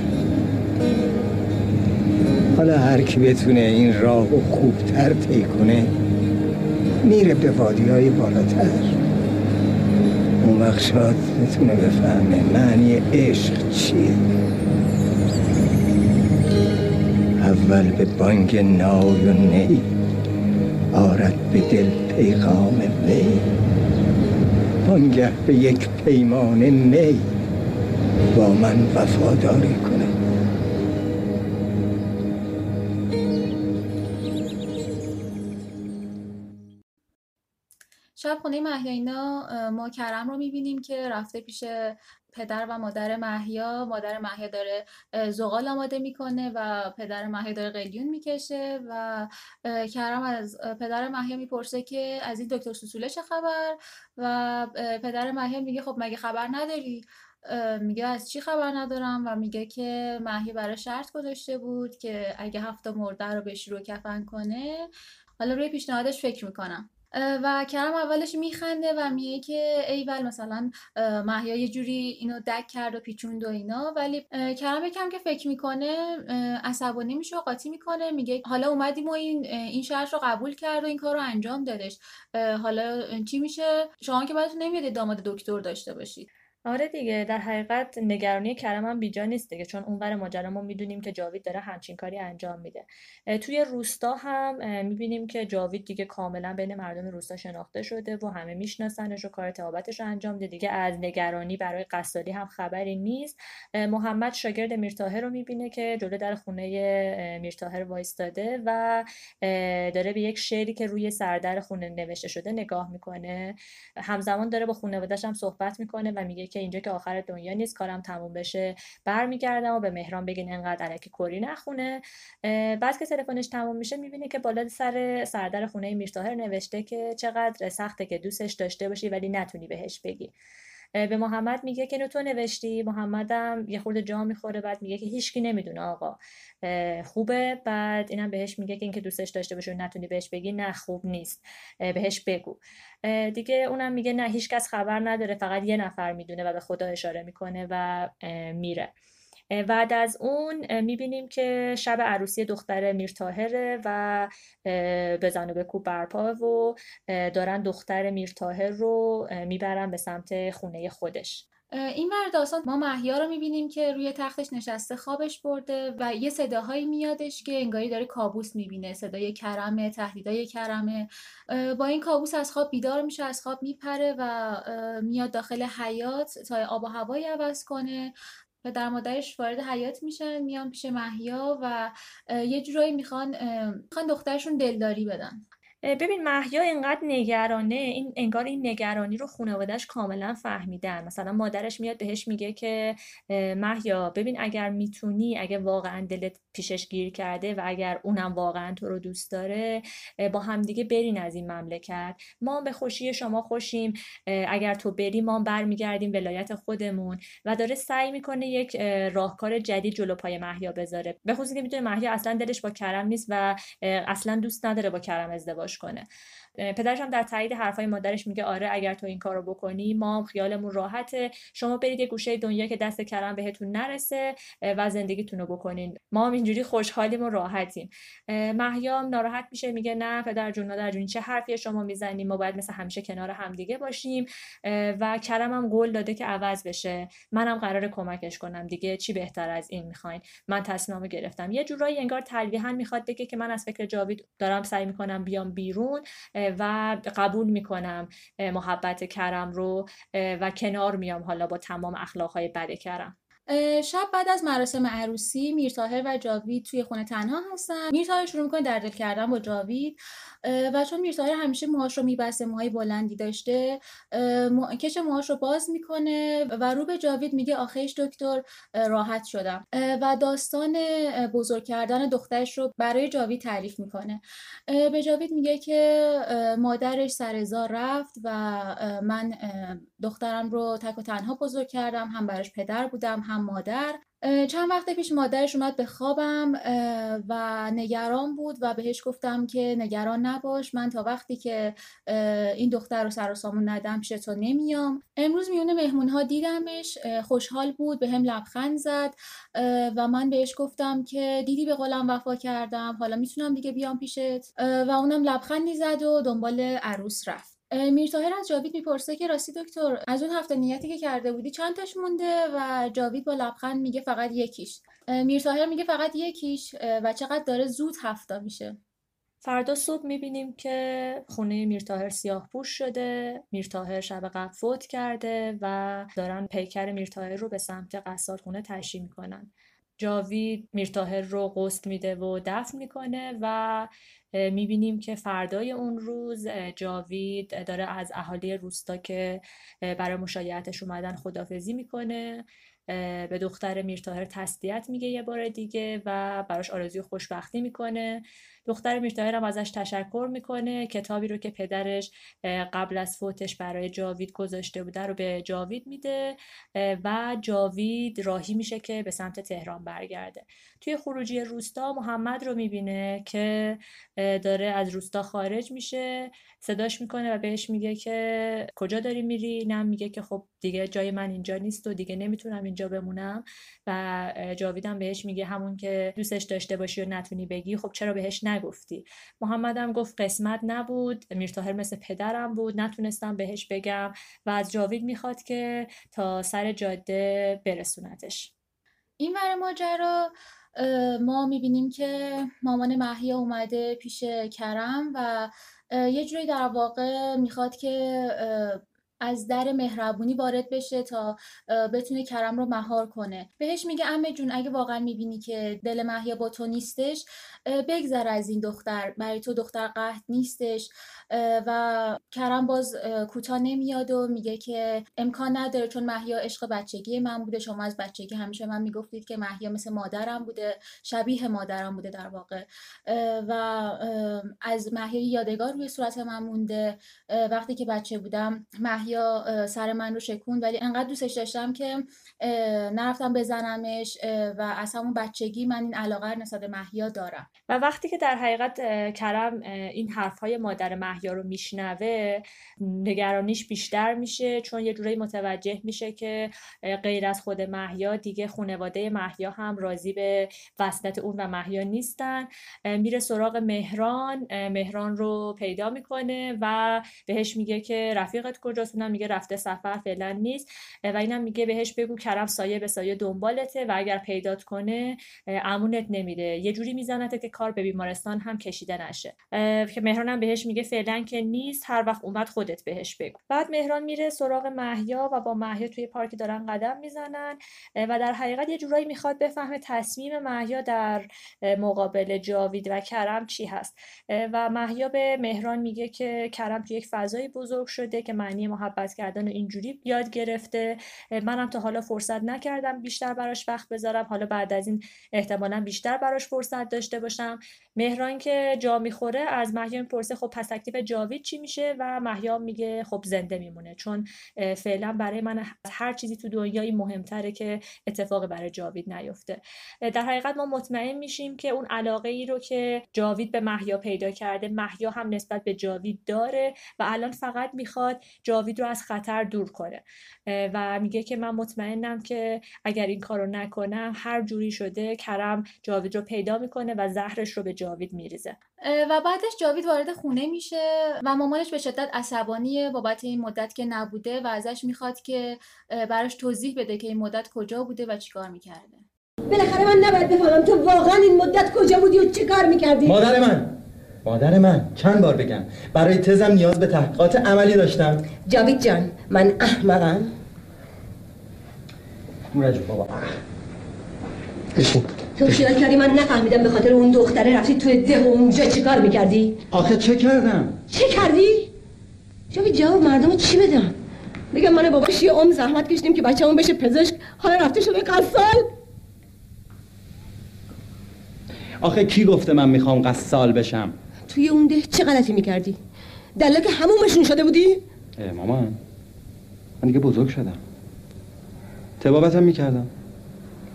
حالا هر کی بتونه این راه رو خوبتر طی کنه میره به وادی های بالاتر. اون وقت شاد بتونه بفهمه معنی عشق چیه. اول به بانگ نای و نی آرد به دل پیغام وی. بانگه به یک پیمان می با من وفاداری کن. خونه محیا اینا ما کرم رو می‌بینیم که رفته پیش پدر و مادر محیا مادر محیا داره زغال آماده می‌کنه و پدر محیا داره قلیون می‌کشه و کرم از پدر محیا می‌پرسه که از این دکتر سوسوله چه خبر؟ و پدر محیا میگه خب مگه خبر نداری؟ میگه از چی خبر ندارم؟ و میگه که محیا برای شرط گذاشته بود که اگه هفته مرده رو به رو کفن کنه. حالا روی پیشنهادش فکر می‌کنم. و کرم اولش میخنده و میگه که ایول مثلا محیا یه جوری اینو دک کرد و پیچوند و اینا. ولی کرم یکم که فکر می‌کنه عصبانی میشه و قاطی می‌کنه. میگه حالا اومدیم و این این شرط رو قبول کرد و این کار رو انجام دادش. حالا چی میشه؟ شما که باید نمیاد داماد دکتر داشته باشید آره دیگه در حقیقت نگرانی کرم هم بیجا نیست دیگه چون اونور ماجرا ما می‌دونیم که جاوید داره همچین کاری انجام میده. توی روستا هم می‌بینیم که جاوید دیگه کاملا بین مردم روستا شناخته شده و همه میشناسنش و کار تهابتش رو انجام ده دیگه از نگرانی برای قصالی هم خبری نیست. محمد شاگرد میرتاهر رو می‌بینه که جلو در خونه میرتاهر وایستاده و داره به یک شعری که روی سردر خونه نوشته شده نگاه می‌کنه. همزمان داره با خانواده‌اش هم صحبت می‌کنه و میگه که اینجا که آخر دنیا نیست کارم تموم بشه. برمیگردم و به مهران بگین انقدر علکی کری نخونه. بعد که تلفنش تموم میشه می‌بینه که بالا سر سردر خونه میرتاهر نوشته که چقدر سخته که دوستش داشته باشی ولی نتونی بهش بگی. به محمد میگه که تو نوشتی؟ محمدم یه خورده جا می‌خوره بعد میگه که هیچکی نمی‌دونه آقا. خوبه. بعد اینم بهش میگه که اینکه دوستش داشته باشه نتونی بهش بگی؟ نه خوب نیست. بهش بگو. دیگه اونم میگه نه هیچکس خبر نداره فقط یه نفر می‌دونه و به خدا اشاره می‌کنه و میره. بعد از اون می‌بینیم که شب عروسی دختر میرتاهره و بزن و بکوب برپا و دارن دختر میرتاهر رو می‌برن به سمت خونه خودش. این ور داستان ما محیا رو می‌بینیم که روی تختش نشسته خوابش برده و یه صداهایی میادش که انگاری داره کابوس می‌بینه صدای کرمه تهدیدای کرمه با این کابوس از خواب بیدار میشه از خواب میپره و میاد داخل حیات تا آب و هوایی عوض کنه. در مادرش وارد حیات میشن میان پیش محیا و یه جورایی می‌خوان می‌خوان دخترشون دلداری بدن. ببین محیا اینقدر نگرانه این انگار این نگرانی رو خانوادهش کاملا فهمیدن. مثلا مادرش میاد بهش میگه که محیا ببین اگر می‌تونی اگه واقعا دلت پیشش گیر کرده و اگر اونم واقعا تو رو دوست داره با همدیگه برین از این مملکت. ما به خوشی شما خوشیم. اگر تو بری ما برمیگردیم ولایت خودمون. و داره سعی می‌کنه یک راهکار جدید جلو پای محیا بذاره. به خصوص می‌دونه محیا اصلا دلش با کرم نیست و اصلا دوست نداره با کرم ازدواج کنه. پدرش هم در تایید حرفای مادرش میگه آره اگر تو این کارو بکنی ما خیالمون راحته. شما برید یه گوشه دنیا که دست کرم بهتون نرسه و زندگیتون رو بکنین. ما هم اینجوری خوشحالیم و راحتیم. محیام ناراحت میشه میگه نه پدر جون مادر جون چه حرفی شما می‌زنیم؟ ما باید مثل همیشه کنار همدیگه باشیم. و کرم هم قول داده که عوض بشه. منم قرار کمکش کنم دیگه. چی بهتر از این می‌خواین؟ من تصمیمو گرفتم. یه جورایی انگار تلویحا می‌خواد بگه که من از فکر جاوید دارم سعی می‌کنم بیام بیرون. و قبول می‌کنم محبت کرم رو و کنار میام حالا با تمام اخلاقهای بد کرم. شب بعد از مراسم عروسی میرتاهر و جاوید توی خونه تنها هستن. میرتاهر شروع می‌کنه در دل کردن با جاوید. و چون میرتاهر همیشه موهاش رو میبسته موهای بلندی داشته. کش موهاش رو باز می‌کنه و رو به جاوید میگه آخیش دکتر راحت شدم. و داستان بزرگ کردن دخترش رو برای جاوید تعریف می‌کنه. به جاوید میگه که مادرش سرزا رفت و من دخترم رو تک و تنها بزرگ کردم. هم براش پدر بودم هم مادر. چند وقت پیش مادرش اومد به خوابم و نگران بود و بهش گفتم که نگران نباش من تا وقتی که این دختر رو سر و سامون ندم پیش تو نمیام. امروز میونه مهمون ها دیدمش خوشحال بود به هم لبخند زد و من بهش گفتم که دیدی به قولم وفا کردم حالا می‌تونم دیگه بیام پیشت؟ و اونم لبخندی زد و دنبال عروس رفت. میرتاهر از جاوید می‌پرسه که راستی دکتر از اون هفته نیتی که کرده بودی چند تاش مونده؟ و جاوید با لبخند میگه فقط یکیش. میرتاهر میگه فقط یکیش؟ و چقدر داره زود هفته میشه. فردا صبح می‌بینیم که خونه میرتاهر سیاه پوش شده میرتاهر شب قبل فوت کرده و دارن پیکر میرتاهر رو به سمت قصار خونه تشریح می‌کنن. جاوید میرتاهر رو قسط میده و دفن می‌کنه و می‌بینیم که فردای اون روز جاوید داره از اهالی روستا که برای مشایعتش اومدن خدافزی می‌کنه. به دختر میرتاهر تسلیت میگه یه بار دیگه و براش آرزوی خوشبختی می‌کنه. دختر میرتاهر هم ازش تشکر می‌کنه. کتابی رو که پدرش قبل از فوتش برای جاوید گذاشته بوده رو به جاوید میده. و جاوید راهی میشه که به سمت تهران برگرده. توی خروجی روستا محمد رو می‌بینه که داره از روستا خارج میشه. صداش می‌کنه و بهش میگه که کجا داری میری؟ نم میگه که خب دیگه جای من اینجا نیست و دیگه نمی‌تونم اینجا بمونم. و جاویدم بهش میگه همون که دوستش داشته باشی و نتونی بگی خب چرا بهش نگفتی. محمدم گفت قسمت نبود میرتاهر مثل پدرم بود نتونستم بهش بگم و از جاوید می‌خواد که تا سر جاده برسونتش. این ور ماجرا ما می‌بینیم که مامان محیا اومده پیش کرم و یه جوری در واقع می‌خواد که از در مهربونی وارد بشه تا بتونه کرم رو مهار کنه. بهش میگه امه جون اگه واقعا می‌بینی که دل محیا با تو نیستش بگذر از این دختر. برای تو دختر قهد نیستش و کرم باز کوتاه نمیاد و میگه که امکان نداره چون محیا عشق بچگی من بوده. شما از بچگی همیشه من می‌گفتید که محیا مثل مادرم بوده شبیه مادرم بوده در واقع. و از محیا یادگار روی صورت من مونده. وقتی که بچه بودم محیا سر من رو شکوند ولی انقدر دوستش داشتم که نرفتم بزنمش و از همون بچگی من این علاقه نسبت محیا دارم. و وقتی که در حقیقت کرم این حرفهای مادر محیا رو میشنوه نگرانیش بیشتر میشه چون یه جورایی متوجه میشه که غیر از خود محیا دیگه خانواده محیا هم راضی به وصلت اون و محیا نیستن. میره سراغ مهران مهران رو پیدا می‌کنه و بهش میگه که رفیقت کجاست؟ اونم میگه رفته سفر فعلا نیست و اینم میگه بهش بگو کرم سایه به سایه دنبالته و اگر پیدات کنه امونت نمیده. یه جوری میزنته که کار به بیمارستان هم کشیده نشه. که مهران هم بهش میگه فعلا که نیست هر وقت اومد خودت بهش بگو. بعد مهران میره سراغ محیا و با محیا توی پارکی دارن قدم می‌زنن و در حقیقت یه جورایی می‌خواد بفهمه تصمیم محیا در مقابل جاوید و کرم چی هست. و محیا به مهران میگه که کرم توی یک فضای بزرگ شده که معنی محبت کردن اینجوری یاد گرفته. منم تا حالا فرصت نکردم بیشتر براش وقت بذارم. حالا بعد از این احتمالا بیشتر براش فرصت داشته باشم. مهران که جا می‌خوره از محیا می‌پرسه خب پس تکلیف جاوید چی میشه؟ و محیا میگه خب زنده میمونه چون فعلا برای من هر چیزی تو دنیایی مهمتره که اتفاق برای جاوید نیفته. در حقیقت ما مطمئن میشیم که اون علاقه ای رو که جاوید به محیا پیدا کرده محیا هم نسبت به جاوید داره و الان فقط می‌خواد جاوید رو از خطر دور کنه. و میگه که من مطمئنم که اگر این کارو نکنم هر جوری شده کرم جاوید رو پیدا می‌کنه و زهرش رو به جاوید میریزه. و بعدش جاوید وارد خونه میشه و مامانش به شدت عصبانیه بابت این مدت که نبوده و ازش می‌خواد که براش توضیح بده که این مدت کجا بوده و چیکار می‌کرده. بالاخره من نباید بفهمم تو واقعا این مدت کجا بودی و چی کار می‌کردی؟ مادر من مادر من چند بار بگم برای تزم نیاز به تحقیقات عملی داشتم. جاوید جان من احمقم. مرجو بابا. بشین. تو خیال کردی من نفهمیدم به خاطر اون دختره رفتی توی ده و اونجا چی کار می‌کردی؟ آخه چه کردم؟ چه کردی؟ جاوید جواب مردم چی بدم؟ بگم من باباش یه عمر زحمت کشیدیم که بچه بشه پزشک حالا رفته شده قصال آخه کی گفته من می‌خوام قصال بشم توی اون ده چه غلطی می‌کردی؟ دلا که همومشون شده بودی؟ اه مامان من دیگه بزرگ شدم تبابتم می‌کردم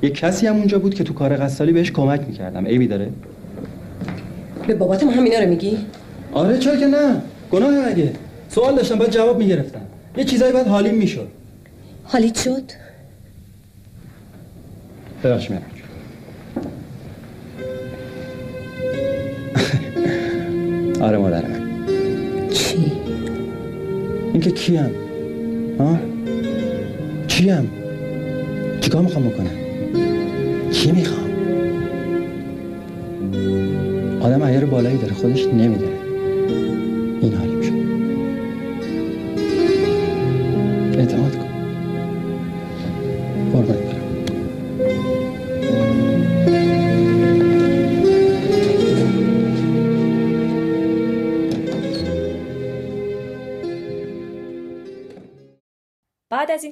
یه کسی هم اونجا بود که تو کار قصالی بهش کمک می‌کردم. عیبی داره؟ به باباتم همینا رو میگی؟ آره چرا که نه؟ گناه مگه سوال داشتم باید جواب می‌گرفتم. یه چیزایی باید حالیم می‌شد. حالیت شد؟ ببخش میرم. آره مادر من چی؟ اینکه کیم. ها؟ چیم؟ چیکار می‌خوام بکنم؟ چی می‌خوام؟ آدم عیار بالایی داره خودش نمی‌دونه. این حالیم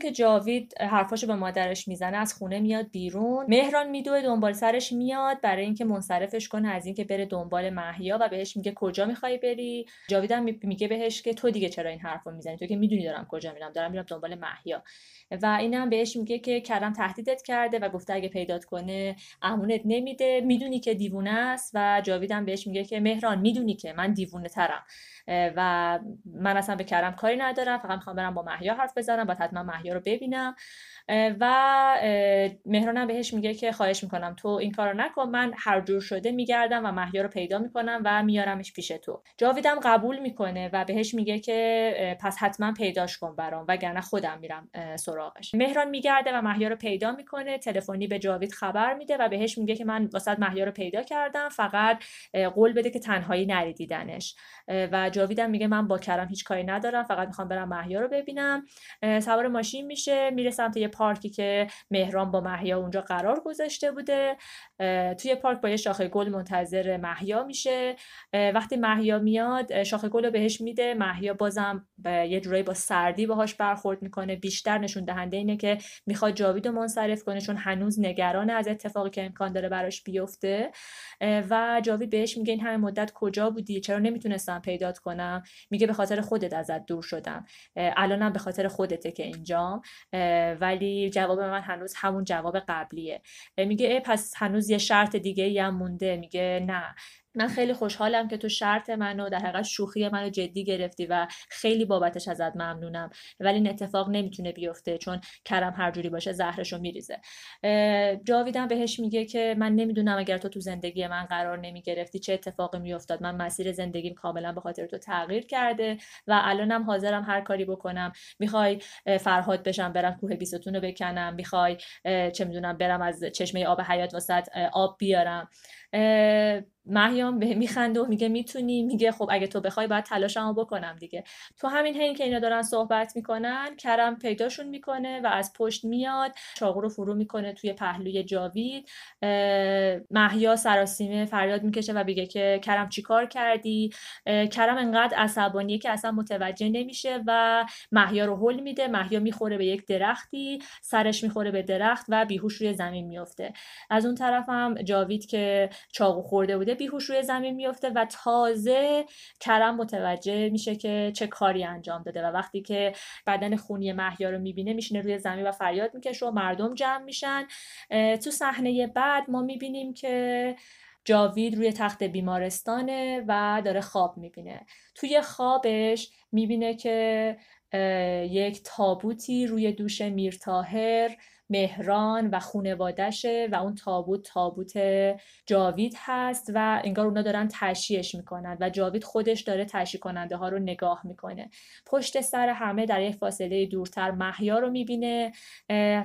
اینکه جاوید حرفاشو به مادرش می‌زنه از خونه میاد بیرون. مهران میدوه دنبال سرش میاد. برای اینکه منصرفش کنه از اینکه بره دنبال محیا و بهش میگه کجا می‌خوای بری. جاویدم میگه بهش که تو دیگه چرا این حرفو می‌زنی؟ تو که می‌دونی دارم کجا میرم. دارم میرم دنبال محیا و اینم بهش میگه که کرم تهدیدت کرده و گفته اگه پیدات کنه امونت نمیده. می‌دونی که دیوونه است و جاویدم بهش میگه که مهران می‌دونی که من دیوونه ترم. و من اصلا به کرم کاری ندارم فقط می‌خوام برم با محیا حرف بزنم باید حتما محیا رو ببینم. و مهرانم بهش میگه که خواهش می‌کنم تو این کارو نکن من هر جور شده میگردم و محیا رو پیدا می‌کنم و میارمش پیش تو. جاویدم قبول می‌کنه و بهش میگه که پس حتما پیداش کن برام وگرنه خودم میرم سراغش. مهران میگرده و محیا رو پیدا می‌کنه تلفنی به جاوید خبر میده و بهش میگه که من واسط محیا رو پیدا کردم فقط قول بده که تنهایی نری دیدنش. و جاویدم میگه من با کرم هیچ کاری ندارم فقط می‌خوام برم محیا رو ببینم. سوار ماشین میشه میره سمت یه پارکی که مهران با محیا اونجا قرار گذاشته بوده. توی پارک با یه شاخه گل منتظر محیا میشه. وقتی محیا میاد شاخه گل رو بهش میده. محیا بازم یه جورایی با سردی باهاش برخورد می‌کنه. بیشتر نشون دهنده اینه که می‌خواد جاوید رو منصرف کنه چون هنوز نگران از اتفاقی که امکان داره براش بیفته. و جاوید بهش میگه این همه مدت کجا بودی؟ چرا نمی‌تونستم پیدات کنم میگه به خاطر خودت ازت دور شدم. الانم به خاطر خودته که اینجام ولی جواب من هنوز همون جواب قبلیه. میگه ای پس هنوز یه شرط دیگه هم مونده. میگه نه. من خیلی خوشحالم که تو شرط منو در حقیقت شوخی منو جدی گرفتی و خیلی بابتش ازت ممنونم. ولی این اتفاق نمی‌تونه بیفته چون کرم هر جوری باشه زهرشو میریزه. جاویدم بهش میگه که من نمی‌دونم اگر تو تو زندگی من قرار نمی‌گرفتی چه اتفاقی میافتاد. من مسیر زندگیم کاملا به خاطر تو تغییر کرده و الانم حاضرم هر کاری بکنم. می‌خوای فرهاد بشم برم کوه بیستون بکنم. می‌خوای چه می‌دونم برم از چشمه آب حیات واسط آب بیارم. مهیام به میخنده و میگه می‌تونی؟ میگه خب اگه تو بخوای باید تلاشمو بکنم دیگه. تو همین حین که اینا دارن صحبت می‌کنن کرم پیداشون می‌کنه و از پشت میاد چاقو رو فرو می‌کنه توی پهلوی جاوید. محیا سراسیمه فریاد می‌کشه و بگه که کرم چیکار کردی؟ کرم انقدر عصبانیه که اصلا متوجه نمیشه و محیا رو هل میده. محیا می‌خوره به یک درختی سرش می‌خوره به درخت و بیهوش روی زمین میفته از اون طرف هم جاوید که چاقو خورده بوده بیهوش روی زمین میفته و تازه کرم متوجه میشه که چه کاری انجام داده و وقتی که بدن خونی محیا رو می‌بینه میشینه روی زمین و فریاد می‌کشه و مردم جمع میشن. تو صحنه بعد ما می‌بینیم که جاوید روی تخت بیمارستانه و داره خواب می‌بینه. توی خوابش می‌بینه که یک تابوتی روی دوش میرتاهر مهران و خونوادشه و اون تابوت تابوت جاوید هست و انگار اونا دارن تشییعش می‌کنن و جاوید خودش داره تشییع کننده ها رو نگاه می‌کنه. پشت سر همه در یک فاصله دورتر محیا رو می‌بینه.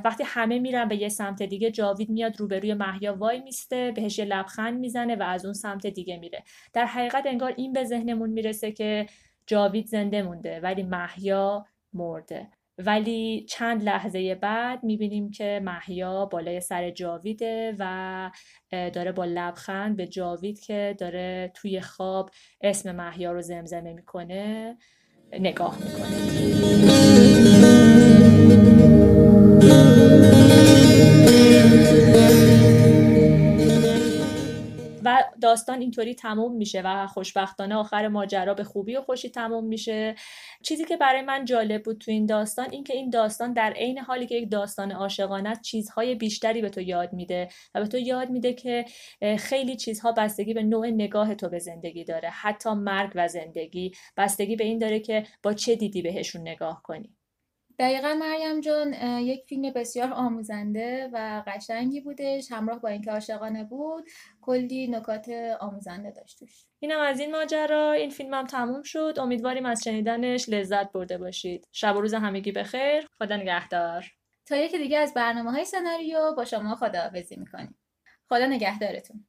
وقتی همه میرن به یه سمت دیگه جاوید میاد روبروی محیا وای میسته بهش یه لبخند می‌زنه و از اون سمت دیگه میره. در حقیقت انگار این به ذهنمون می‌رسه که جاوید زنده مونده ولی محیا مرده. ولی چند لحظه بعد می‌بینیم که محیا بالای سر جاویده و داره با لبخند به جاوید که داره توی خواب اسم محیا رو زمزمه می‌کنه نگاه می‌کنه. داستان اینطوری تموم میشه و خوشبختانه آخر ماجرا به خوبی و خوشی تموم میشه. چیزی که برای من جالب بود تو این داستان این که این داستان در عین حالی که یک داستان عاشقانه چیزهای بیشتری به تو یاد میده و به تو یاد میده که خیلی چیزها بستگی به نوع نگاه تو به زندگی داره. حتی مرگ و زندگی بستگی به این داره که با چه دیدی بهشون نگاه کنی. دقیقا مریم جان یک فیلم بسیار آموزنده و قشنگی بودش همراه با اینکه عاشقانه بود. کلی نکات آموزنده داشتش. اینم از این ماجرا. این فیلم هم تموم شد. امیدواریم از شنیدنش لذت برده باشید. شب و روز همگی بخیر. خدا نگهدار. تا یکی دیگه از برنامه های سناریو با شما خداحافظی می‌کنیم. خدا نگهدارتون.